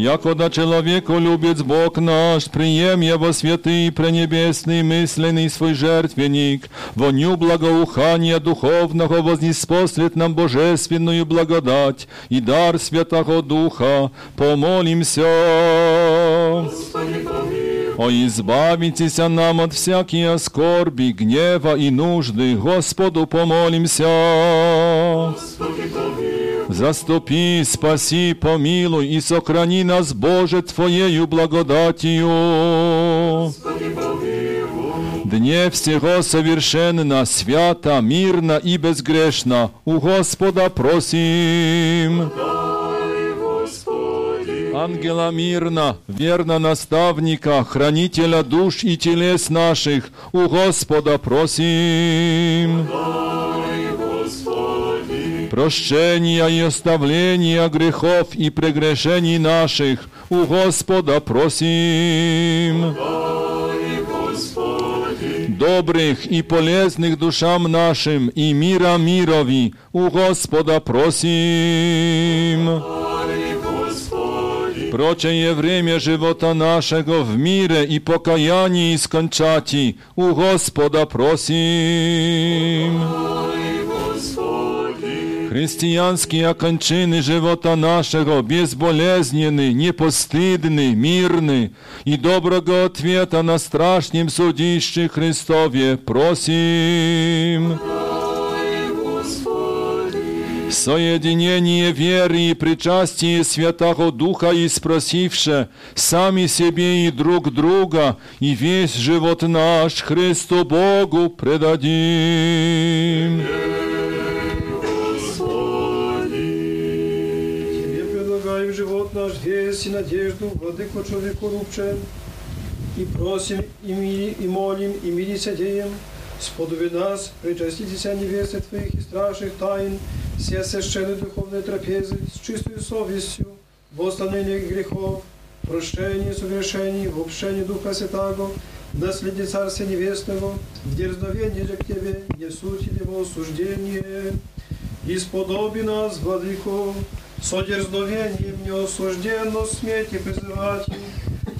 Якода человеку любит Бог наш, прием его святый, пренебесный, мысленный свой жертвенник, воню благоухания духовного вознеспослит нам божественную благодать и дар Святого Духа. Помолимся. О, избавитесь нам от всякие скорби, гнева и нужды. Господу помолимся. Заступи, спаси, помилуй и сохрани нас, Боже, Твоею благодатью. Дне всего совершенно, свято, мирно и безгрешно у Господа просим. Ангела мирно, верно наставника, хранителя душ и телес наших, у Господа просим. Прощения и оставления грехов и прегрешений наших, у Господа просим. Добрых и полезных душам нашим и мира мирови, у Господа просим. Прочее время живота нашего в мире и покаянии скончати, у Господа просим. Христианские кончины живота нашего безболезненны, непостыдны, мирны, и доброго ответа на страшном судище Христове просим. Соединение веры и причастие Святого Духа и спросивше сами себе и друг друга, и весь живот наш Христу Богу предадим. Тебе Весь и надежду, владыку человеку рубче, и просим, и, мили, и молим, и милися деем, сподоби нас, причаститеся невесты Твоих и страшных тайн, все священной духовной трапезы с чистой совестью, в оставлении грехов, прощении согрешений, в общении Духа Святаго, наследие Царства Небесного, в дерзновении к Тебе, не суть его осуждение. И сподоби нас, Владыко, со дерзновением неосужденно смейте призывать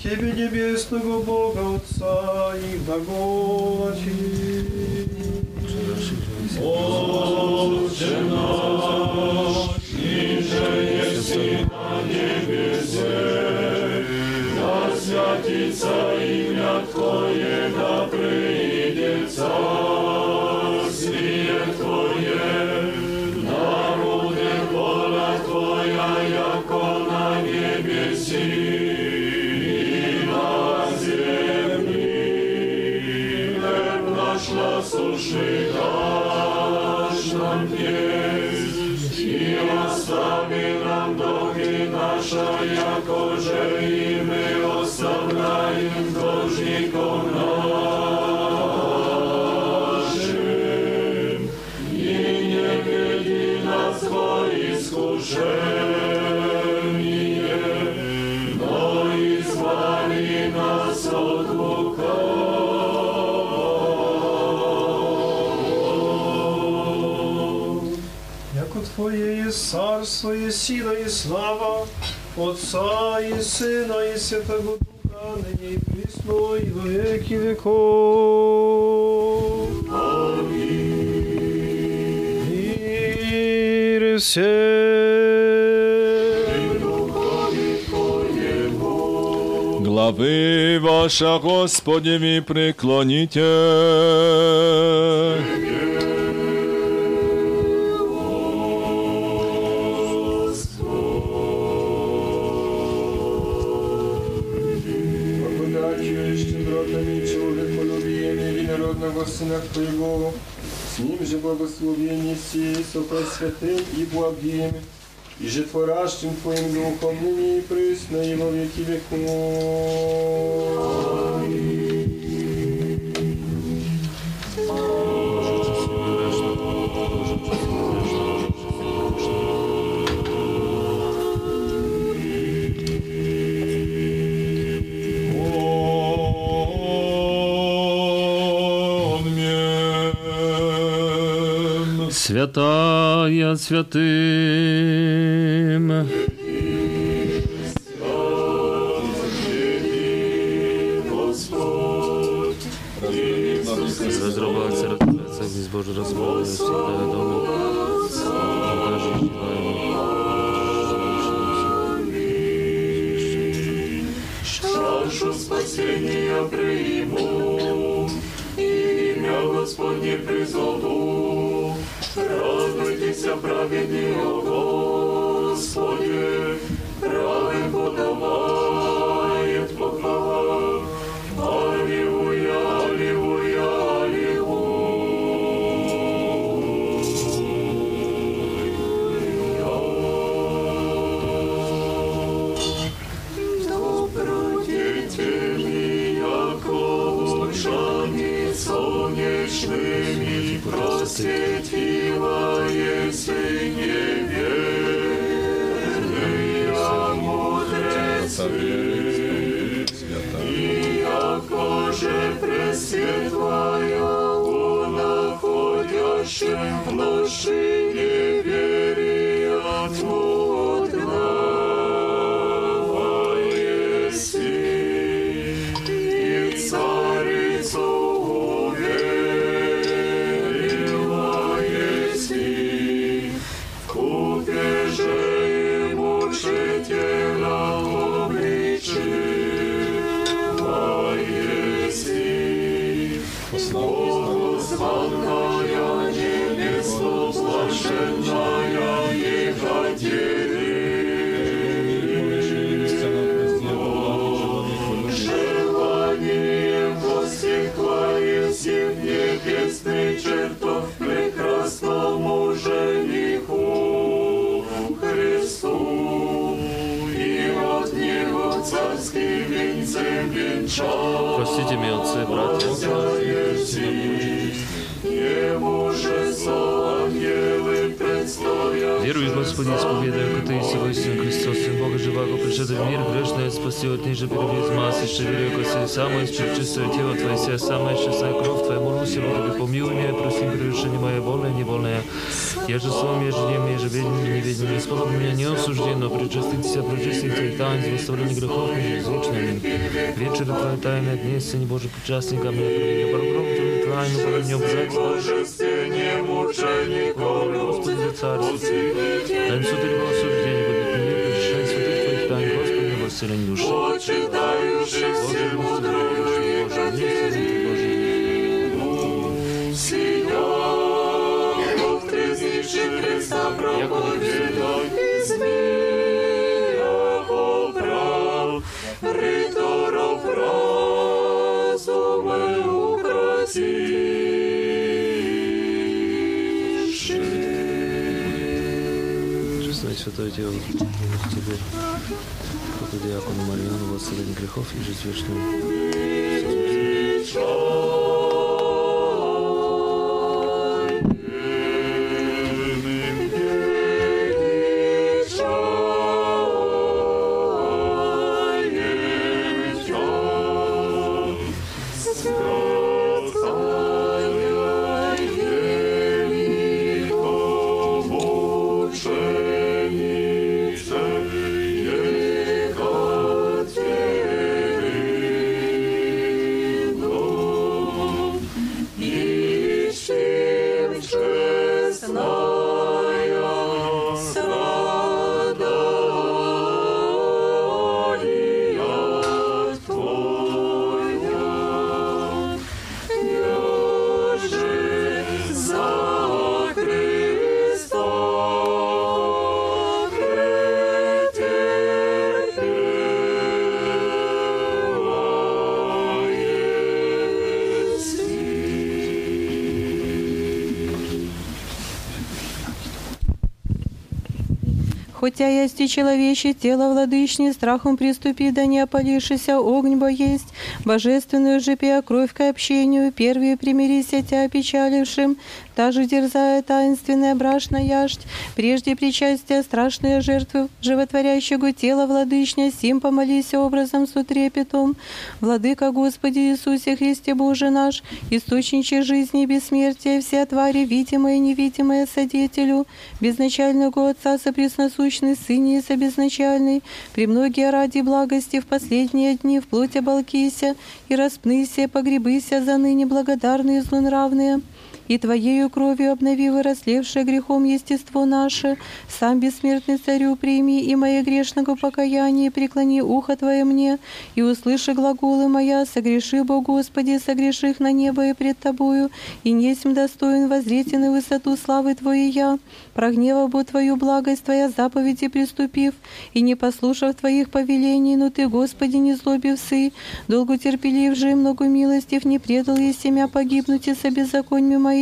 Тебе, небесного Бога Отца, и глаголати. Отче наш, ниже еси на небесе, да святится имя Твое, да придет і сіла, і слава, Отца і Сина, і Святого Духа, нині і прісно, і во віки віков. Амінь. Мир Главы ваша, Господи, ви преклоните. благословение сей со пресвятым и благим, и же творящим Твоим Духом ныне и присно и во веки веков. Святая святым. Разрабатывается, разбирается, без Божий разбор, всегда дома. Покажи, Чашу приму, и имя Господне призову. Радуйся, праведні, о Господі, ради подаває Бога. Аллилуйя, аллилуйя, аллилуйя. Добродетель сонячними просвітила Moshe. Простите меня, отцы, братья. Ему же со ангелы предстоят. Веруй в Господи, исповедаю, как Ты есть воистину Христос, Сын Бога живаго, пришедший в мир, грешное спаси от ниже перевес массы, еще верю, как Ты самое чистое тело Твое, вся самая чистая кровь Твоя, молюсь, Бога, помилуй меня, проси превышение мое вольное, невольное. Я же с вами ежедневно, ежеведен, неведен, и слово меня не осуждено, причастить себя, причастить и таинств, восставление грехов межзвучными. Вечер твоя тайна, дни Сыне Божий, причастник а ко мне, проведение, барбром, твою тайну, а проведение, обязательно. Господи, царство, танцу ты его осуждение, будет мне, причащай святых твоих тайн, Господи, восселень души. Почитающий всему другу, Боже, не Христа из змія поправ, риторов разумы разуми украсіши. Честно, святой Тебе, Тебе, Протодиакону Марьяну, Василин грехов и жизнь вечную. Вечную. Хотя есть и человече тело владычни, страхом приступи, да не опалишися, огонь бо есть, божественную же пия кровь к общению, первые примирися тя опечалившим, та же дерзая таинственная брашна яшť, прежде причастия страшные жертвы животворящего тела владычня, сим помолись образом с утрепетом. Владыка Господи Иисусе Христе Боже наш, источниче жизни и бессмертия, все твари, видимые и невидимые, содетелю, безначального Отца сопресносущий сущный Сыне и собезначальный, премногие ради благости в последние дни в плоть оболкися и распныся, погребыся за ныне благодарные злонравные и Твоею кровью обнови вырослевшее грехом естество наше. Сам бессмертный царю прими и мое грешного покаяние, преклони ухо Твое мне, и услыши глаголы моя, согреши, Бо Господи, согреших на небо и пред Тобою, и несем достоин воззреть на высоту славы Твоей я, прогнева Бо Твою благость Твоя заповеди приступив, и не послушав Твоих повелений, но Ты, Господи, не злобивсы, долго терпелив же, много милостив, не предал я семя погибнуть и со беззаконьями моими,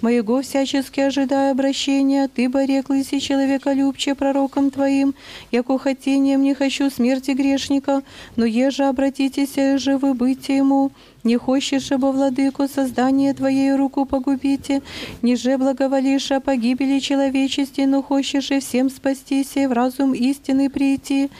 моего всячески ожидая обращения, Ты, бореклыся человеколюбче пророком Твоим, яко хотением не хочу смерти грешника, но еже обратитесь же вы быть ему, не хочешь, ибо владыку создание Твоей руку погубите, ниже благоволишь о погибели человечести, но хочешь и всем спастись и в разум истины прийти.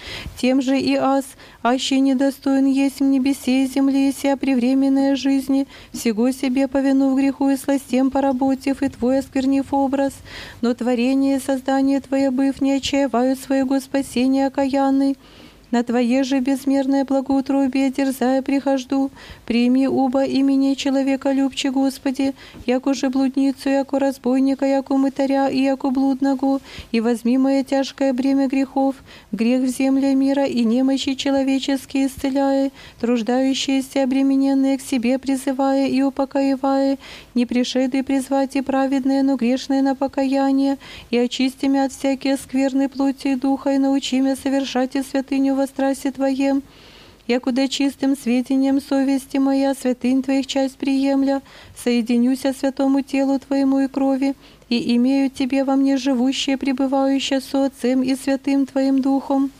Тем же и аз, аще недостоин есть в небесе и земле, ся привременная жизни, всего себе повину в греху и сластем поработив, и Твой осквернив образ, но творение и создание Твое быв не отчаивают своего спасения окаянный. На Твое же безмерное благоутробие дерзая прихожду, прими уба имени человека любче Господи, яко же блудницу, яко разбойника, яко мытаря и яко блудного, и возьми мое тяжкое бремя грехов, грех в земле мира и немощи человеческие исцеляя, труждающиеся обремененные к себе призывая и упокоевая, не пришедшие призвать и праведные, но грешные на покаяние, и очисти от всякие скверной плоти и духа, и научи совершать и святыню во страсти Твоем, якуда чистым сведением совести моя, святынь Твоих часть приемля, соединюся святому телу Твоему и крови, и имею Тебе во мне живущее, пребывающее со Отцем и Святым Твоим Духом.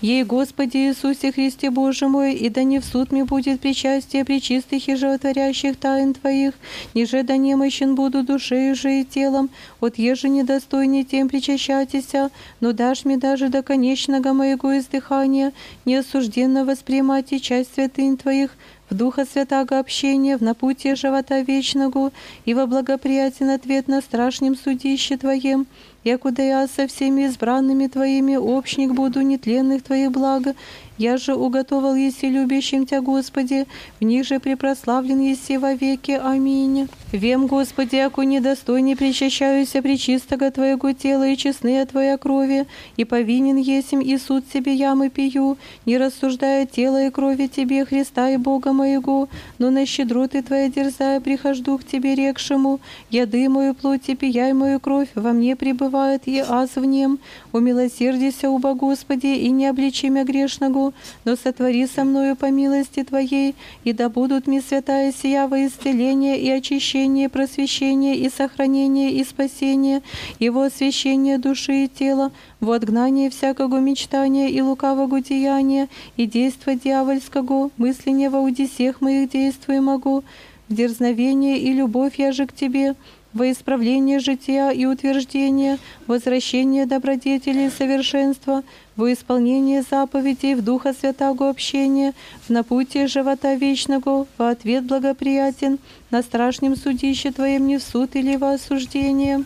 Ей, Господи Иисусе Христе Боже мой, и да не в суд мне будет причастие причистых и животворящих тайн Твоих, ниже да немощен буду душею же и телом, от еже недостойней тем причащатися, но дашь мне даже до конечного моего издыхания, неосужденно воспринимать и часть святынь Твоих, в Духа Святаго общения, в напутие живота вечного и во благоприятен ответ на страшном судище Твоем, якуда я со всеми избранными Твоими общник буду нетленных Твоих блага, я же уготовал еси любящим Тя, Господи, в них же препрославлен еси во веки. Аминь. Вем, Господи, яко недостойне причащаюся причистого Твоего тела и честные Твоя крови, и повинен есим и суд себе ямы пью, не рассуждая тела и крови Тебе, Христа и Бога моего, но на щедроты Твоя дерзая прихожду к Тебе рекшему, яды мою плоть и пияй мою кровь, во мне пребывает и аз в нем. Умилосердися, уба Господи, и не обличи мя грешного, но сотвори со мною по милости Твоей, и да будут мне святая сия во исцеление и очищение, просвещение и сохранение и спасение, во освящение души и тела, во отгнание всякого мечтания и лукавого деяния, и действа дьявольского, мысления во удесех моих действуй могу, в дерзновение и любовь я же к Тебе, во исправление жития и утверждение, возвращение добродетели и совершенства, во исполнение заповедей в Духа Святаго общения, в напутие живота вечного, во ответ благоприятен, на страшном судище Твоем не в суд или во осуждение.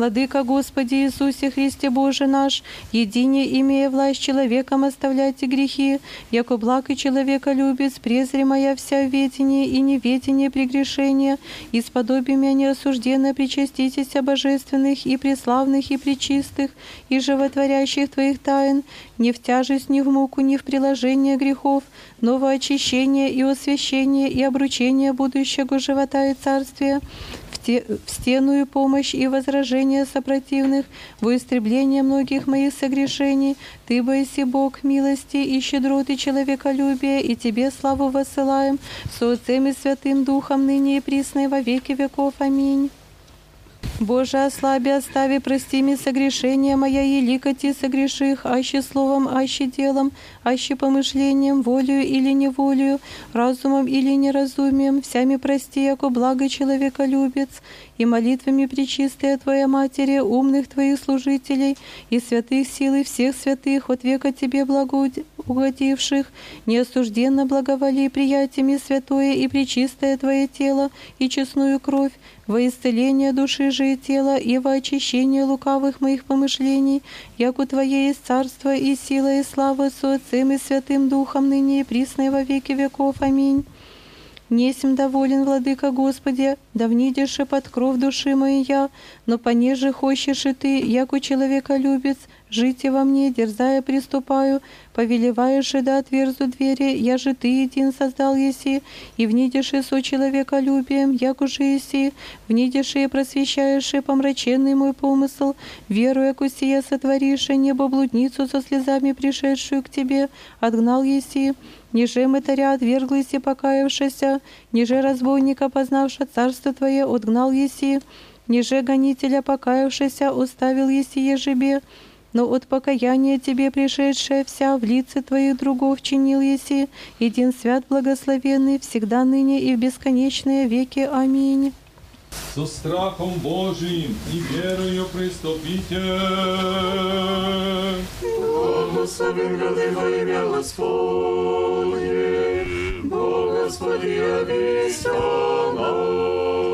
Владыка Господи Иисусе Христе Боже наш, едине имея власть человеком оставлять и грехи, яко благ и человека любит, презри моя вся ведение и неведение прегрешения, и с подобиями неосужденно причаститесь божественных и преславных и пречистых, и животворящих Твоих тайн, не в тяжесть, ни в муку, ни в приложение грехов, но во очищение и освящение и обручение будущего живота и царствия, в стену и помощь и возражение сопротивных, во истребление многих моих согрешений. Ты, боиси Бог, милости и щедроты человеколюбия, и Тебе славу высылаем, со Отцем и Святым Духом, ныне и присно во веки веков. Аминь. Боже, ослаби, остави, прости мне согрешения моя, и ликоти согреших, аще словом, аще делом, аще помышлением, волею или неволею, разумом или неразумием, всями прости, яко благо человека любец, и молитвами причистая Твоя Матери, умных Твоих служителей и святых силы всех святых, от века Тебе благоугодивших, неосужденно благоволи приятиями святое и причистое Твое тело и честную кровь, во исцеление души же и тела, и во очищение лукавых моих помышлений, яко Твое есть царство и сила и слава со Отцем и Святым Духом, ныне и присно и во веки веков. Аминь. Несем доволен, Владыка Господи, да внидешь под кров души моя, но понеже хочешь и Ты, яко человека любец, жить во мне, дерзая приступаю, повелеваешь и да отверзу двери, я же Ты един создал еси, и внидишь и со человеколюбием, як уже еси, внидишь и просвещаешь и помраченный мой помысл, веру, яку сия сотворишь, небо блудницу со слезами пришедшую к Тебе, отгнал еси, ниже мытаря отверглась и покаявшися, ниже разбойника, познавша царство Твое, отгнал еси, ниже гонителя, покаявшися, уставил еси ежебе, но от покаяния тебе пришедшая вся в лице твоих другов чинил еси, един свят благословенный, всегда ныне и в бесконечные веки. Аминь. Со страхом Божиим и верою приступите. Благословен грады во имя Господне, Господи, явись нам.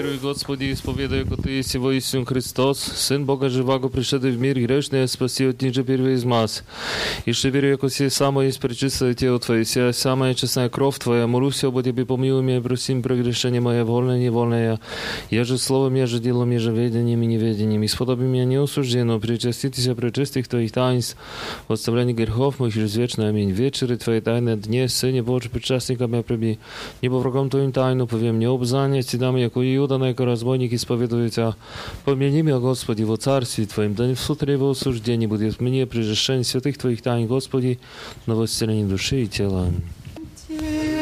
Веруй, Господи, исповедаю, что Ты есть воистину Христос, Сын Бога Живаго, пришедший в мир грешный, спаси от ниже первый из нас. И что верю, яко си само есть пречистое тело Твое, сия самая честная кровь Твоя, молюсь об Тебе, помилуй меня, просим прегрешение мое, вольное, невольное. Я же словом, я же делом, я же ведением и неведением. Исподоби меня неосужденно, причаститесь пречистых Твоих таинств, в отставлении грехов моих извечно. Аминь. Вечеры Твои тайны дне, Сыне Божий, причастника меня приби. Небо врагом Твоим тайну, повем, не обзание, Ти яко Иуда, на яко разбойник исповедует Тебя. Помяни меня, Господи, во Царстве Твоим, да не в суд и во осуждении будет мне прежешение святых Твоих тайн, Господи, на восцеление души и тела. Телу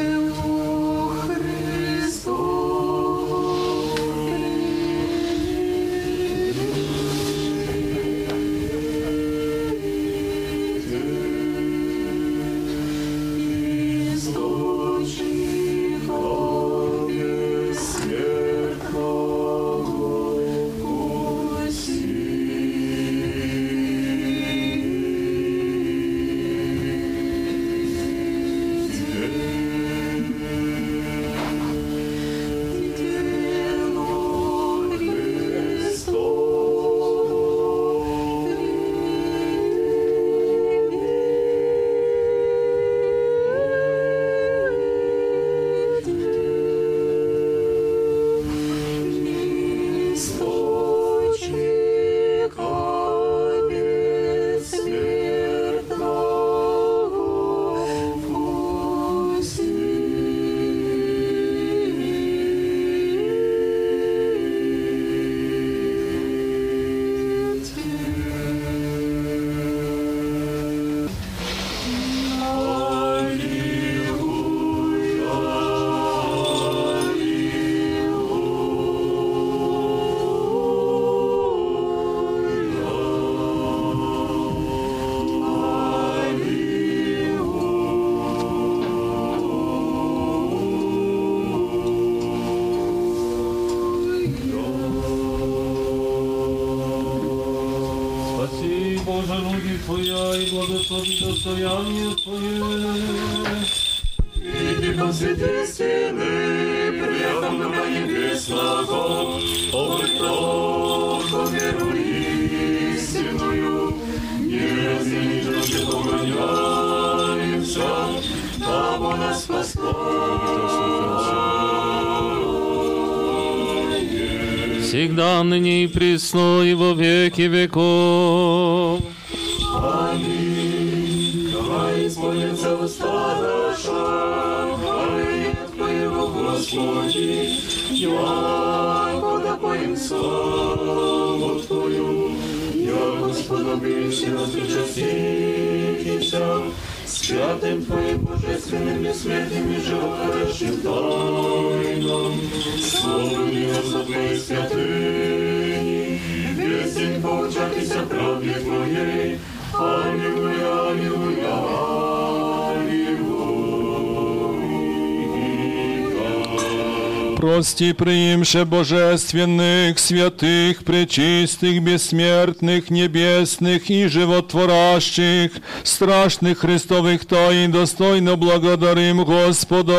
Господи, достояние Твое. И посвяти силы, приятом на небеслахом, Обой Троха веру истинную, Не разделить души поклоняемся, Тому нас Господь. Всегда ныне и пресно и во веки веков. Господи, якода поем славу Твою, я Господобився на зачастився, святым Твоим Божественным и святым и животворящим тайном, словом невозможно Твоей святыни, весь день поучайтесь о правде Твоей. Аллилуйя, Аллилуйя, Прости, приимше божественных, святых, пречистых, бессмертных, небесных и животворящих, страшных Христовых тайн, достойно благодарим Господа.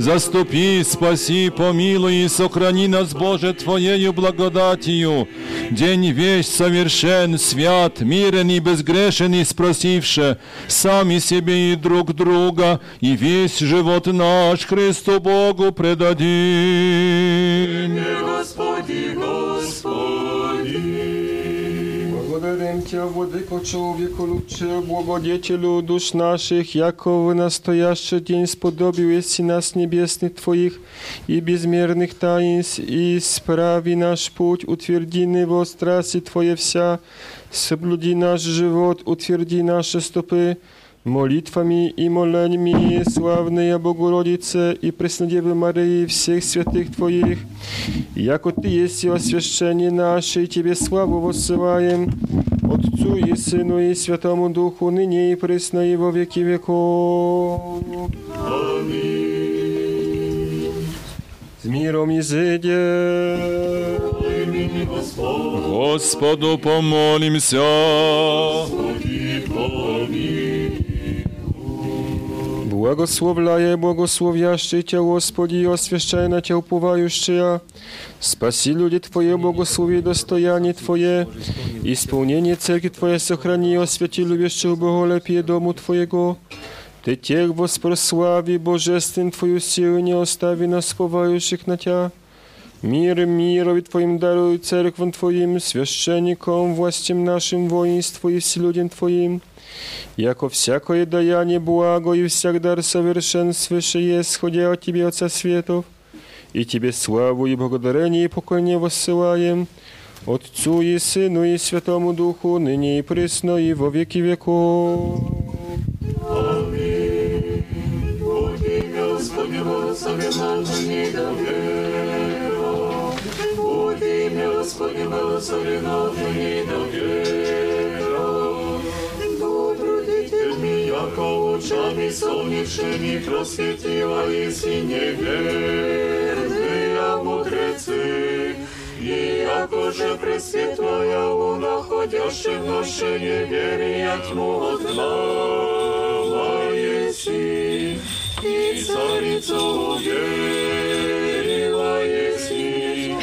Заступи, спаси, помилуй и сохрани нас, Боже, Твоею благодатью. День весь совершен, свят, мирен и безгрешен, и спросивше, сами себе и друг друга, и весь живот наш Христу Богу предадим. Господи, Благодарим Тебя, Владыко, человеку лучше, благодетелю душ наших, яко в настоящий день сподобил если нас небесных Твоих и безмерных таинств, и справи наш путь, утверди его страсти Твоя вся, соблюди наш живот, утверди наши стопы, молитвами и молениями, славная Богородице и Преснодевы Марии, всех святых Твоих, яко Ты есть освящение наше, и Тебе славу воссылаем, Отцу и Сыну и Святому Духу, ныне и пресно и во веки веков. С миром. Имени Господа, Господу помолимся. Господи, помилуй. Благословляє, благословящий Тя, Господи, и освящай на Тя уповающая. Спаси люди Твои, благослови достояние Твое, исполнение церкви Твоей сохрани, освяти любящего боголепие дому Твоего. Ты тех воспрослави, божествен Твою силу, не остави нас, повающих на Тя. Мир мирови Твоим даруй церквам Твоим, священникам, властям нашим, воинству и вселюдям Твоим. Яко всякое даяние благо и всяк дар совершен свыше есть, сходя от Тебе, Отца Светов, и Тебе славу и благодарение и поклонение воссылаем, Отцу и Сыну и Святому Духу, ныне и пресно и во веки веков. Аминь. Будь имя Господне благословенно ныне до века. Будь Лучами солнечными просветила, если неверные мудрецы. И яко же пресветлая луна, ходящая в наше неверие, тьму отгнала еси, и царицу уверила еси,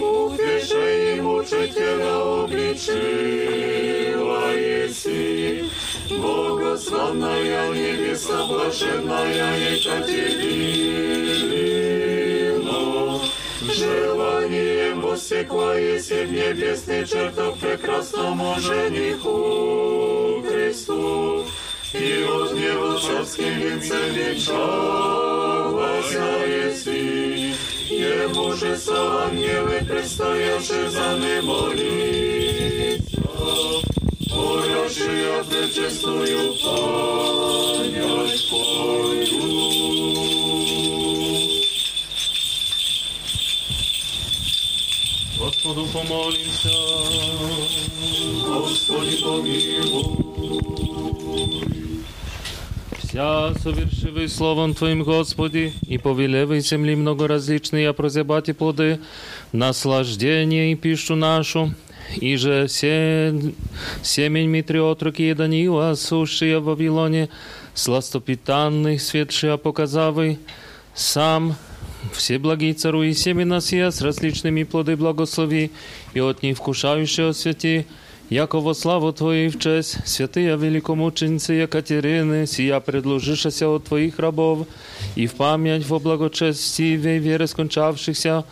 упешей мучителя обличила еси, Богославная невеста, блаженная Екатерина, желанием воссекла еси в небесный чертог прекрасному жениху Христу, и от него царским венцем венчалась еси, ему же со ангелы предстоявшие за ним молиться, Порявшая пречестную понять пойду. Господу помолимся. Господи, помилуй. Вся совершивый Словом Твоим, Господи, и повелевай земли многоразличные, а прозябати плоды, наслаждение и пищу нашу, и же се, семень Митри отроки Данила, сущие в Вавилоне, сластопитанных, светшие показавы, сам все благие цару и семена сия с различными плоды благослови, и от них вкушающего святи, яко во славу Твою в честь, святые великомученицы Екатерины, сия предложишься от Твоих рабов, и в память во благочестиве веры скончавшихся,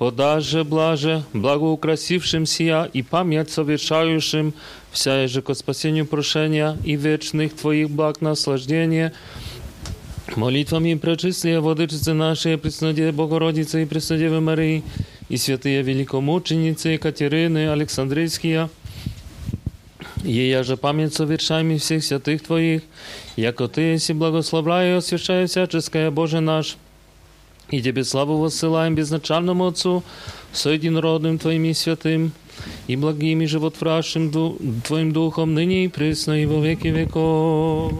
подаже блаже, благоукрасившим сия и память совершающим вся же ко спасению прошения и вечных Твоих благ наслаждения, молитвами пречислия Владычицы нашей, Преснодевы Богородицы и Преснодевы Марии, и святые великомученицы Екатерины Александрийские, Ея же память совершаем всех святых Твоих, яко Ты если благословляй и освящай всяческое Боже наш, и Тебе славу воссылаем безначальному Отцу, соединородным Твоим и святым, и благим и животворящим Твоим Духом, ныне и пресно и во веки веков.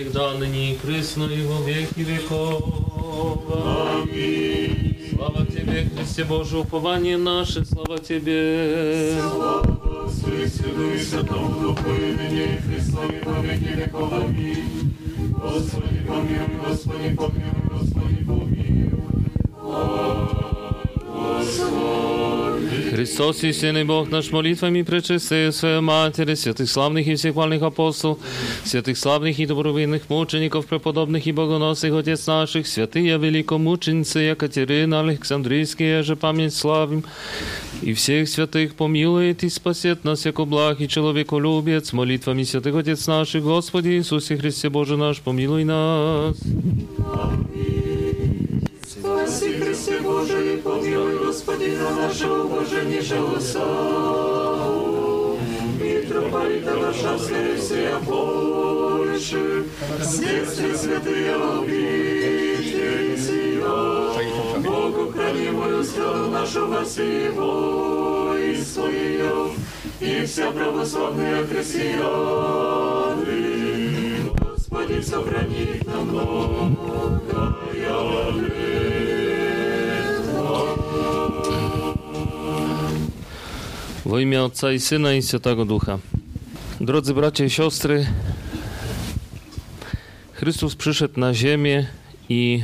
Всегда ныне и пресно и во веки веков. Аминь. Слава Тебе, Христе Боже, упование наше, слава Тебе. Слава и Святому Духу, и ныне и во веки веков. Аминь. Господи помилуй, Господи помилуй, Господи помилуй. Господи. Христос, истинный Бог наш, молитвами пречистые Своей Матери, святых славных и всех хвальных апостолов, святых славных и добровинных мучеников, преподобных и богоносных Отец наших, святые великомученицы Екатерина Александрийские же память славим, и всех святых помилует и спасет нас, яко благ и человеколюбец, молитвами святых Отец наших, Господи Иисусе Христе Боже наш, помилуй нас. Спаси, И помилуй, Господи, на нашего блаженнейшего Саву. Митрополита Варшавская всея Польши, следствие святые обители Богу хранимую страну нашу всего и свое, и вся православные христиане. Господи, сохрани их на многое W imię Ojca i Syna i Świętego Ducha. Drodzy bracia i siostry, Chrystus przyszedł na ziemię i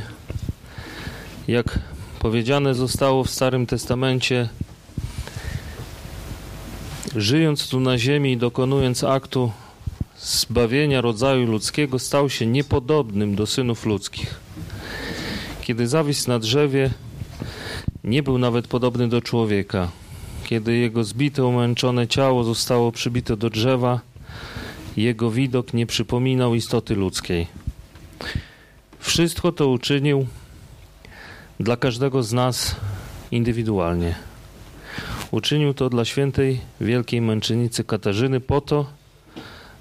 jak powiedziane zostało w Starym Testamencie, żyjąc tu na ziemi i dokonując aktu zbawienia rodzaju ludzkiego, stał się niepodobnym do synów ludzkich. Kiedy zawisł na drzewie, nie był nawet podobny do człowieka. Kiedy jego zbite, umęczone ciało zostało przybite do drzewa, jego widok nie przypominał istoty ludzkiej. Wszystko to uczynił dla każdego z nas indywidualnie. Uczynił to dla świętej wielkiej męczennicy Katarzyny po to,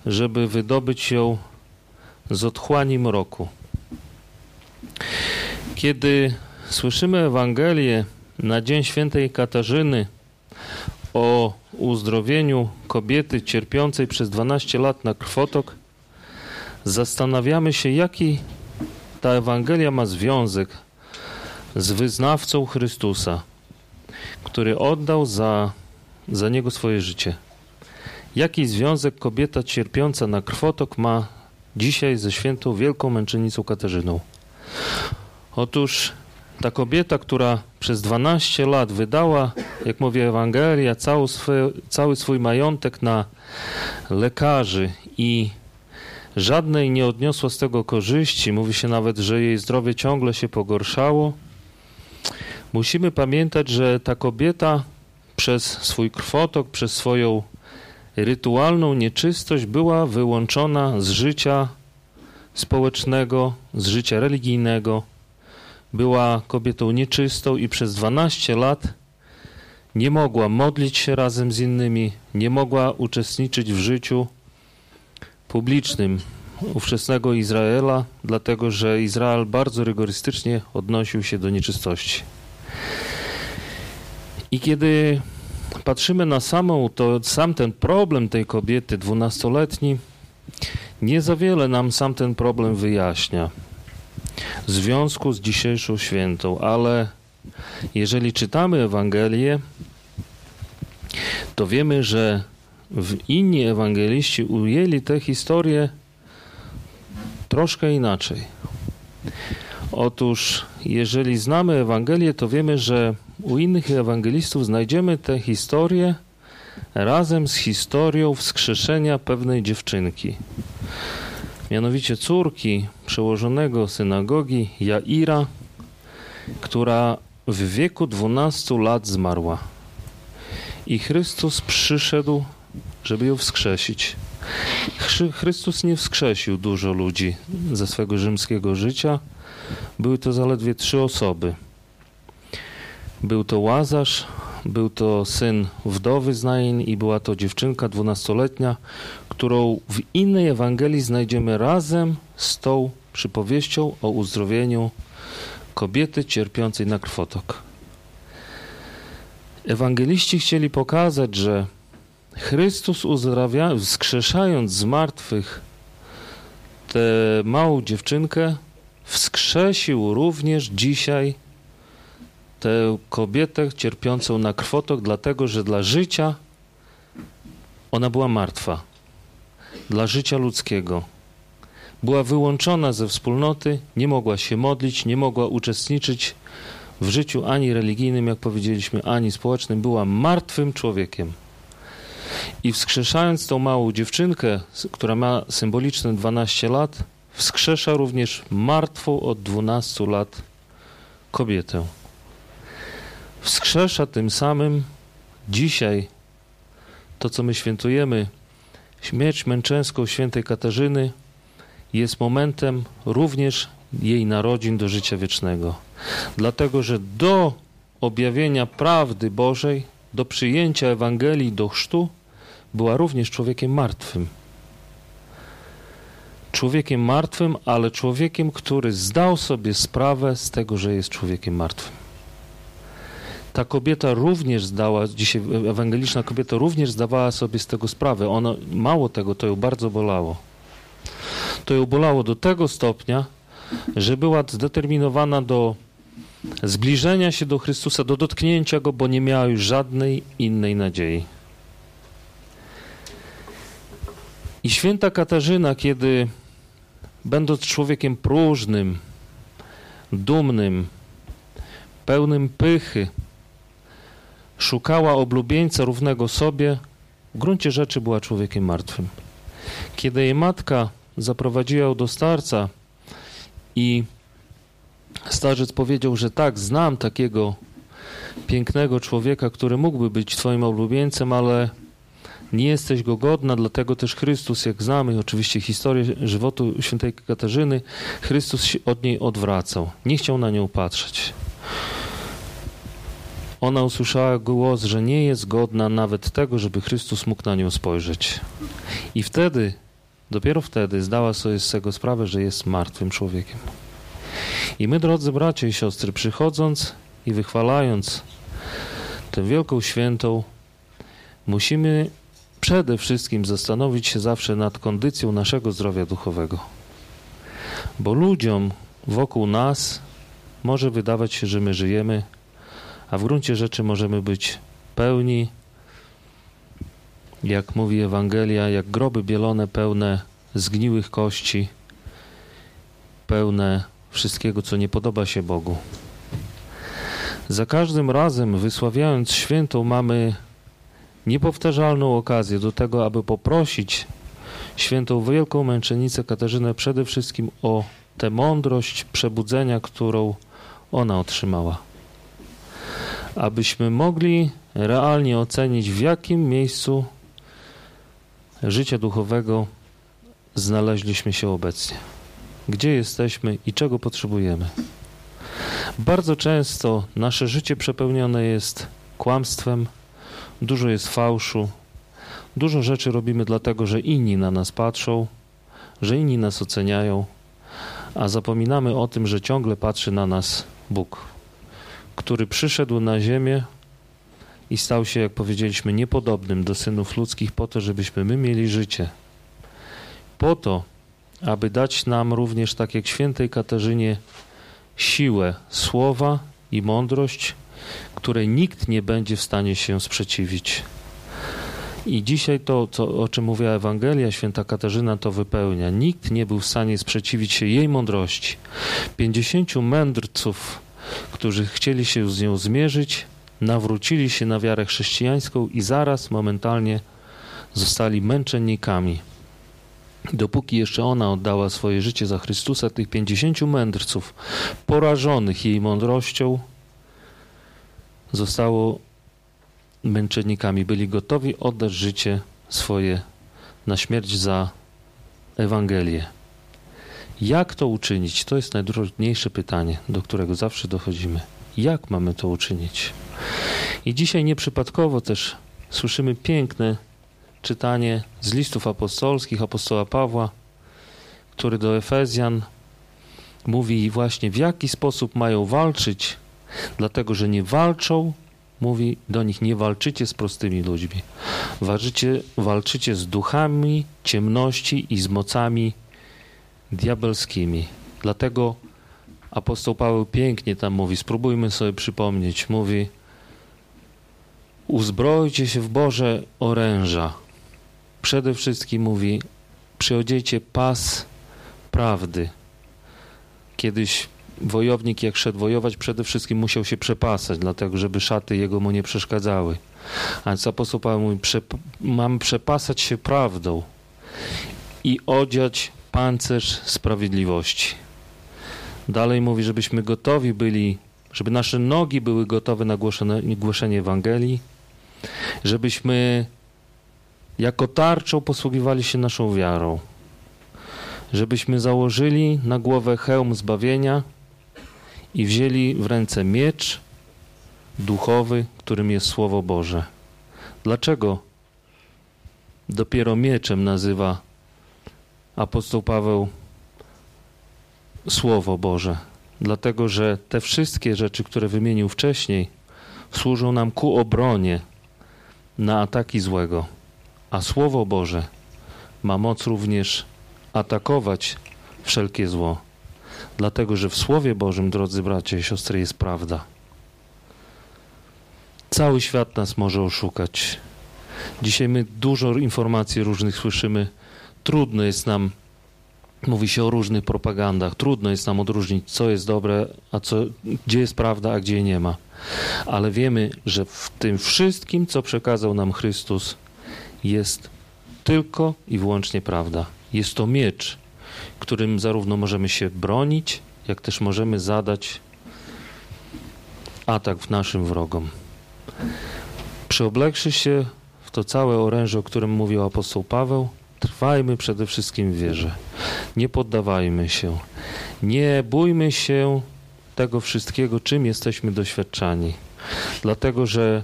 żeby wydobyć ją z otchłani mroku. Kiedy słyszymy Ewangelię na Dzień Świętej Katarzyny o uzdrowieniu kobiety cierpiącej przez 12 lat na krwotok, zastanawiamy się, jaki ta Ewangelia ma związek z wyznawcą Chrystusa, który oddał za, za niego swoje życie. Jaki związek kobieta cierpiąca na krwotok ma dzisiaj ze świętą wielką męczennicą Katarzyną? Otóż ta kobieta, która przez 12 lat wydała, jak mówi Ewangelia, cały swój, cały swój majątek na lekarzy i żadnej nie odniosła z tego korzyści, mówi się nawet, że jej zdrowie ciągle się pogorszało. Musimy pamiętać, że ta kobieta przez swój krwotok, przez swoją rytualną nieczystość była wyłączona z życia społecznego, z życia religijnego. Była kobietą nieczystą i przez 12 lat nie mogła modlić się razem z innymi, nie mogła uczestniczyć w życiu publicznym ówczesnego Izraela, dlatego że Izrael bardzo rygorystycznie odnosił się do nieczystości. I kiedy patrzymy na samą, to sam ten problem tej kobiety dwunastoletni, nie za wiele nam sam ten problem wyjaśnia w związku z dzisiejszą świętą, ale jeżeli czytamy Ewangelię, to wiemy, że w inni ewangeliści ujęli tę historię troszkę inaczej. Otóż, jeżeli znamy Ewangelię, to wiemy, że u innych ewangelistów znajdziemy tę historię razem z historią wskrzeszenia pewnej dziewczynki. Mianowicie córki przełożonego synagogi Jaira, która w wieku 12 lat zmarła. I Chrystus przyszedł, żeby ją wskrzesić. Chrystus nie wskrzesił dużo ludzi ze swego rzymskiego życia. Były to zaledwie trzy osoby. Był to Łazarz, był to syn wdowy z Nain i była to dziewczynka dwunastoletnia, którą w innej Ewangelii znajdziemy razem z tą przypowieścią o uzdrowieniu kobiety cierpiącej na krwotok. Ewangeliści chcieli pokazać, że Chrystus uzdrawia, wskrzeszając z martwych tę małą dziewczynkę, wskrzesił również dzisiaj tę kobietę cierpiącą na krwotok, dlatego że dla życia ona była martwa. Dla życia ludzkiego. Była wyłączona ze wspólnoty, nie mogła się modlić, nie mogła uczestniczyć w życiu ani religijnym, jak powiedzieliśmy, ani społecznym. Była martwym człowiekiem. I wskrzeszając tą małą dziewczynkę, która ma symboliczne 12 lat, wskrzesza również martwą od 12 lat kobietę. Wskrzesza tym samym dzisiaj to, co my świętujemy, śmierć męczeńską świętej Katarzyny, jest momentem również jej narodzin do życia wiecznego. Dlatego, że do objawienia prawdy Bożej, do przyjęcia Ewangelii, do chrztu, była również człowiekiem martwym. Człowiekiem martwym, ale człowiekiem, który zdał sobie sprawę z tego, że jest człowiekiem martwym. Ta kobieta również zdała, dzisiaj ewangeliczna kobieta również zdawała sobie z tego sprawę. Ona, mało tego, to ją bardzo bolało. To ją bolało do tego stopnia, że była zdeterminowana do zbliżenia się do Chrystusa, do dotknięcia Go, bo nie miała już żadnej innej nadziei. I święta Katarzyna, kiedy będąc człowiekiem próżnym, dumnym, pełnym pychy, szukała oblubieńca równego sobie, w gruncie rzeczy była człowiekiem martwym. Kiedy jej matka zaprowadziła ją do starca i starzec powiedział, że tak, znam takiego pięknego człowieka, który mógłby być twoim oblubieńcem, ale nie jesteś go godna, dlatego też Chrystus, jak znamy oczywiście historię żywotu świętej Katarzyny, Chrystus się od niej odwracał. Nie chciał na nią patrzeć. Ona usłyszała głos, że nie jest godna nawet tego, żeby Chrystus mógł na nią spojrzeć. I wtedy, dopiero wtedy zdała sobie z tego sprawę, że jest martwym człowiekiem. I my, drodzy bracia i siostry, przychodząc i wychwalając tę wielką świętą, musimy przede wszystkim zastanowić się zawsze nad kondycją naszego zdrowia duchowego. Bo ludziom wokół nas może wydawać się, że my żyjemy, a w gruncie rzeczy możemy być pełni, jak mówi Ewangelia, jak groby bielone pełne zgniłych kości, pełne wszystkiego, co nie podoba się Bogu. Za każdym razem, wysławiając świętą, mamy niepowtarzalną okazję do tego, aby poprosić świętą wielką męczennicę Katarzynę przede wszystkim o tę mądrość przebudzenia, którą ona otrzymała. Abyśmy mogli realnie ocenić, w jakim miejscu życia duchowego znaleźliśmy się obecnie. Gdzie jesteśmy i czego potrzebujemy. Bardzo często nasze życie przepełnione jest kłamstwem, Dużo jest fałszu. Dużo rzeczy robimy dlatego, że inni na nas patrzą, że inni nas oceniają, a zapominamy o tym, że ciągle patrzy na nas Bóg, który przyszedł na ziemię i stał się, jak powiedzieliśmy, niepodobnym do synów ludzkich po to, żebyśmy my mieli życie. Po to, aby dać nam również, tak jak świętej Katarzynie, siłę słowa i mądrość, której nikt nie będzie w stanie się sprzeciwić. I dzisiaj to, co, o czym mówiła Ewangelia, święta Katarzyna to wypełnia. Nikt nie był w stanie sprzeciwić się jej mądrości. Pięćdziesięciu mędrców, którzy chcieli się z nią zmierzyć, nawrócili się na wiarę chrześcijańską i zaraz, momentalnie zostali męczennikami. Dopóki jeszcze ona oddała swoje życie za Chrystusa, tych pięćdziesięciu mędrców, porażonych jej mądrością, zostało męczennikami. Byli gotowi oddać życie swoje na śmierć za Ewangelię. Jak to uczynić? To jest najtrudniejsze pytanie, do którego zawsze dochodzimy. Jak mamy to uczynić? I dzisiaj nieprzypadkowo też słyszymy piękne czytanie z listów apostolskich apostoła Pawła, który do Efezjan mówi właśnie w jaki sposób mają walczyć, dlatego że nie walczą, mówi do nich nie walczycie z prostymi ludźmi. Walczycie, walczycie z duchami ciemności i z mocami diabelskimi. Dlatego apostoł Paweł pięknie tam mówi, spróbujmy sobie przypomnieć, mówi uzbrojcie się w Boże oręża. Przede wszystkim mówi przyodziejcie pas prawdy. Kiedyś wojownik jak szedł wojować, przede wszystkim musiał się przepasać, dlatego żeby szaty jego mu nie przeszkadzały. A więc apostoł Paweł mówi, mamy przepasać się prawdą i odziać pancerz sprawiedliwości. Dalej mówi, żebyśmy gotowi byli, żeby nasze nogi były gotowe na głoszenie, głoszenie Ewangelii, żebyśmy jako tarczą posługiwali się naszą wiarą, żebyśmy założyli na głowę hełm zbawienia i wzięli w ręce miecz duchowy, którym jest Słowo Boże. Dlaczego dopiero mieczem nazywa apostoł Paweł Słowo Boże? Dlatego, że te wszystkie rzeczy, które wymienił wcześniej, służą nam ku obronie na ataki złego, a Słowo Boże ma moc również atakować wszelkie zło. Dlatego, że w Słowie Bożym, drodzy bracia i siostry, jest prawda. Cały świat nas może oszukać. Dzisiaj my dużo informacji różnych słyszymy. Trudno jest nam, mówi się o różnych propagandach, trudno jest nam odróżnić, co jest dobre, a co, gdzie jest prawda, a gdzie nie ma. Ale wiemy, że w tym wszystkim, co przekazał nam Chrystus, jest tylko i wyłącznie prawda. Jest to miecz, którym zarówno możemy się bronić, jak też możemy zadać atak w naszym wrogom. Przyoblekszy się w to całe oręże, o którym mówił apostoł Paweł, trwajmy przede wszystkim w wierze. Nie poddawajmy się. Nie bójmy się tego wszystkiego, czym jesteśmy doświadczani. Dlatego, że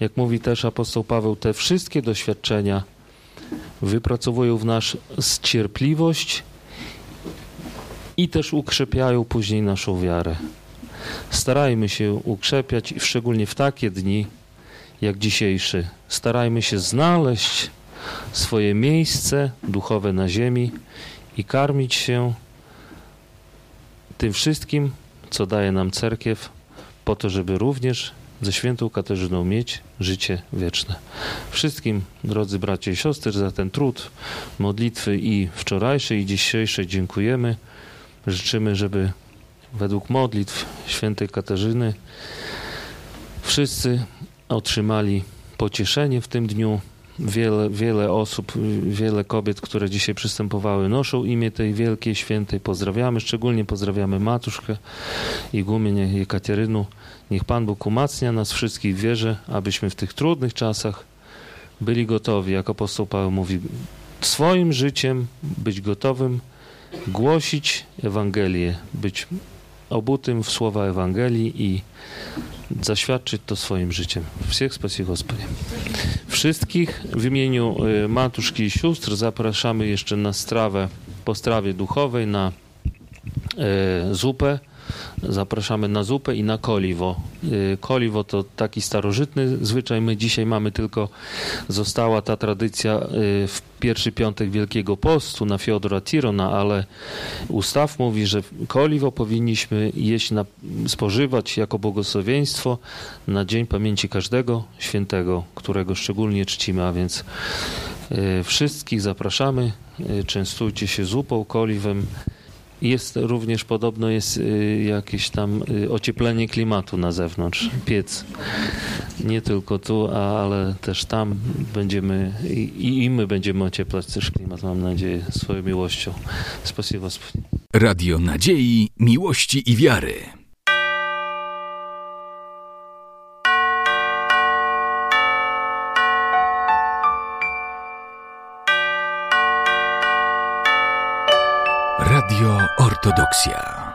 jak mówi też apostoł Paweł, te wszystkie doświadczenia wypracowują w nas cierpliwość i też ukrzepiają później naszą wiarę. Starajmy się ukrzepiać, szczególnie w takie dni jak dzisiejszy. Starajmy się znaleźć swoje miejsce duchowe na ziemi i karmić się tym wszystkim, co daje nam cerkiew, po to, żeby również ze świętą Katarzyną mieć życie wieczne. Wszystkim, drodzy bracia i siostry, za ten trud modlitwy i wczorajszej, i dzisiejszej dziękujemy. Życzymy, żeby według modlitw świętej Katarzyny wszyscy otrzymali pocieszenie w tym dniu. Wiele, wiele osób, wiele kobiet, które dzisiaj przystępowały, noszą imię tej wielkiej świętej. Pozdrawiamy, szczególnie pozdrawiamy Matuszkę i Gumię Jekaterynu. Niech Pan Bóg umacnia nas wszystkich w wierze, abyśmy w tych trudnych czasach byli gotowi, jak apostoł Paweł mówi, swoim życiem być gotowym głosić Ewangelię, być obutym w słowa Ewangelii i zaświadczyć to swoim życiem. Wszystkich spasie Gospodzie. Wszystkich w imieniu y, matuszki i sióstr zapraszamy jeszcze na strawę, po strawie duchowej, na y, zupę zapraszamy na zupę i na koliwo. Y, Koliwo to taki starożytny zwyczaj. My dzisiaj mamy tylko, została ta tradycja y, w pierwszy piątek Wielkiego Postu na Fiodora Tirona, ale ustaw mówi, że koliwo powinniśmy jeść, na, spożywać jako błogosławieństwo na dzień pamięci każdego świętego, którego szczególnie czcimy, a więc y, wszystkich zapraszamy, częstujcie się zupą, koliwem. Jest również podobno jest y, jakieś tam y, ocieplenie klimatu na zewnątrz, piec. Nie tylko tu, a, ale też tam będziemy i, i my będziemy ocieplać też klimat, mam nadzieję, swoją miłością. Spasibo Господи. Radio Nadziei, Miłości i Wiary. Ortodoksja.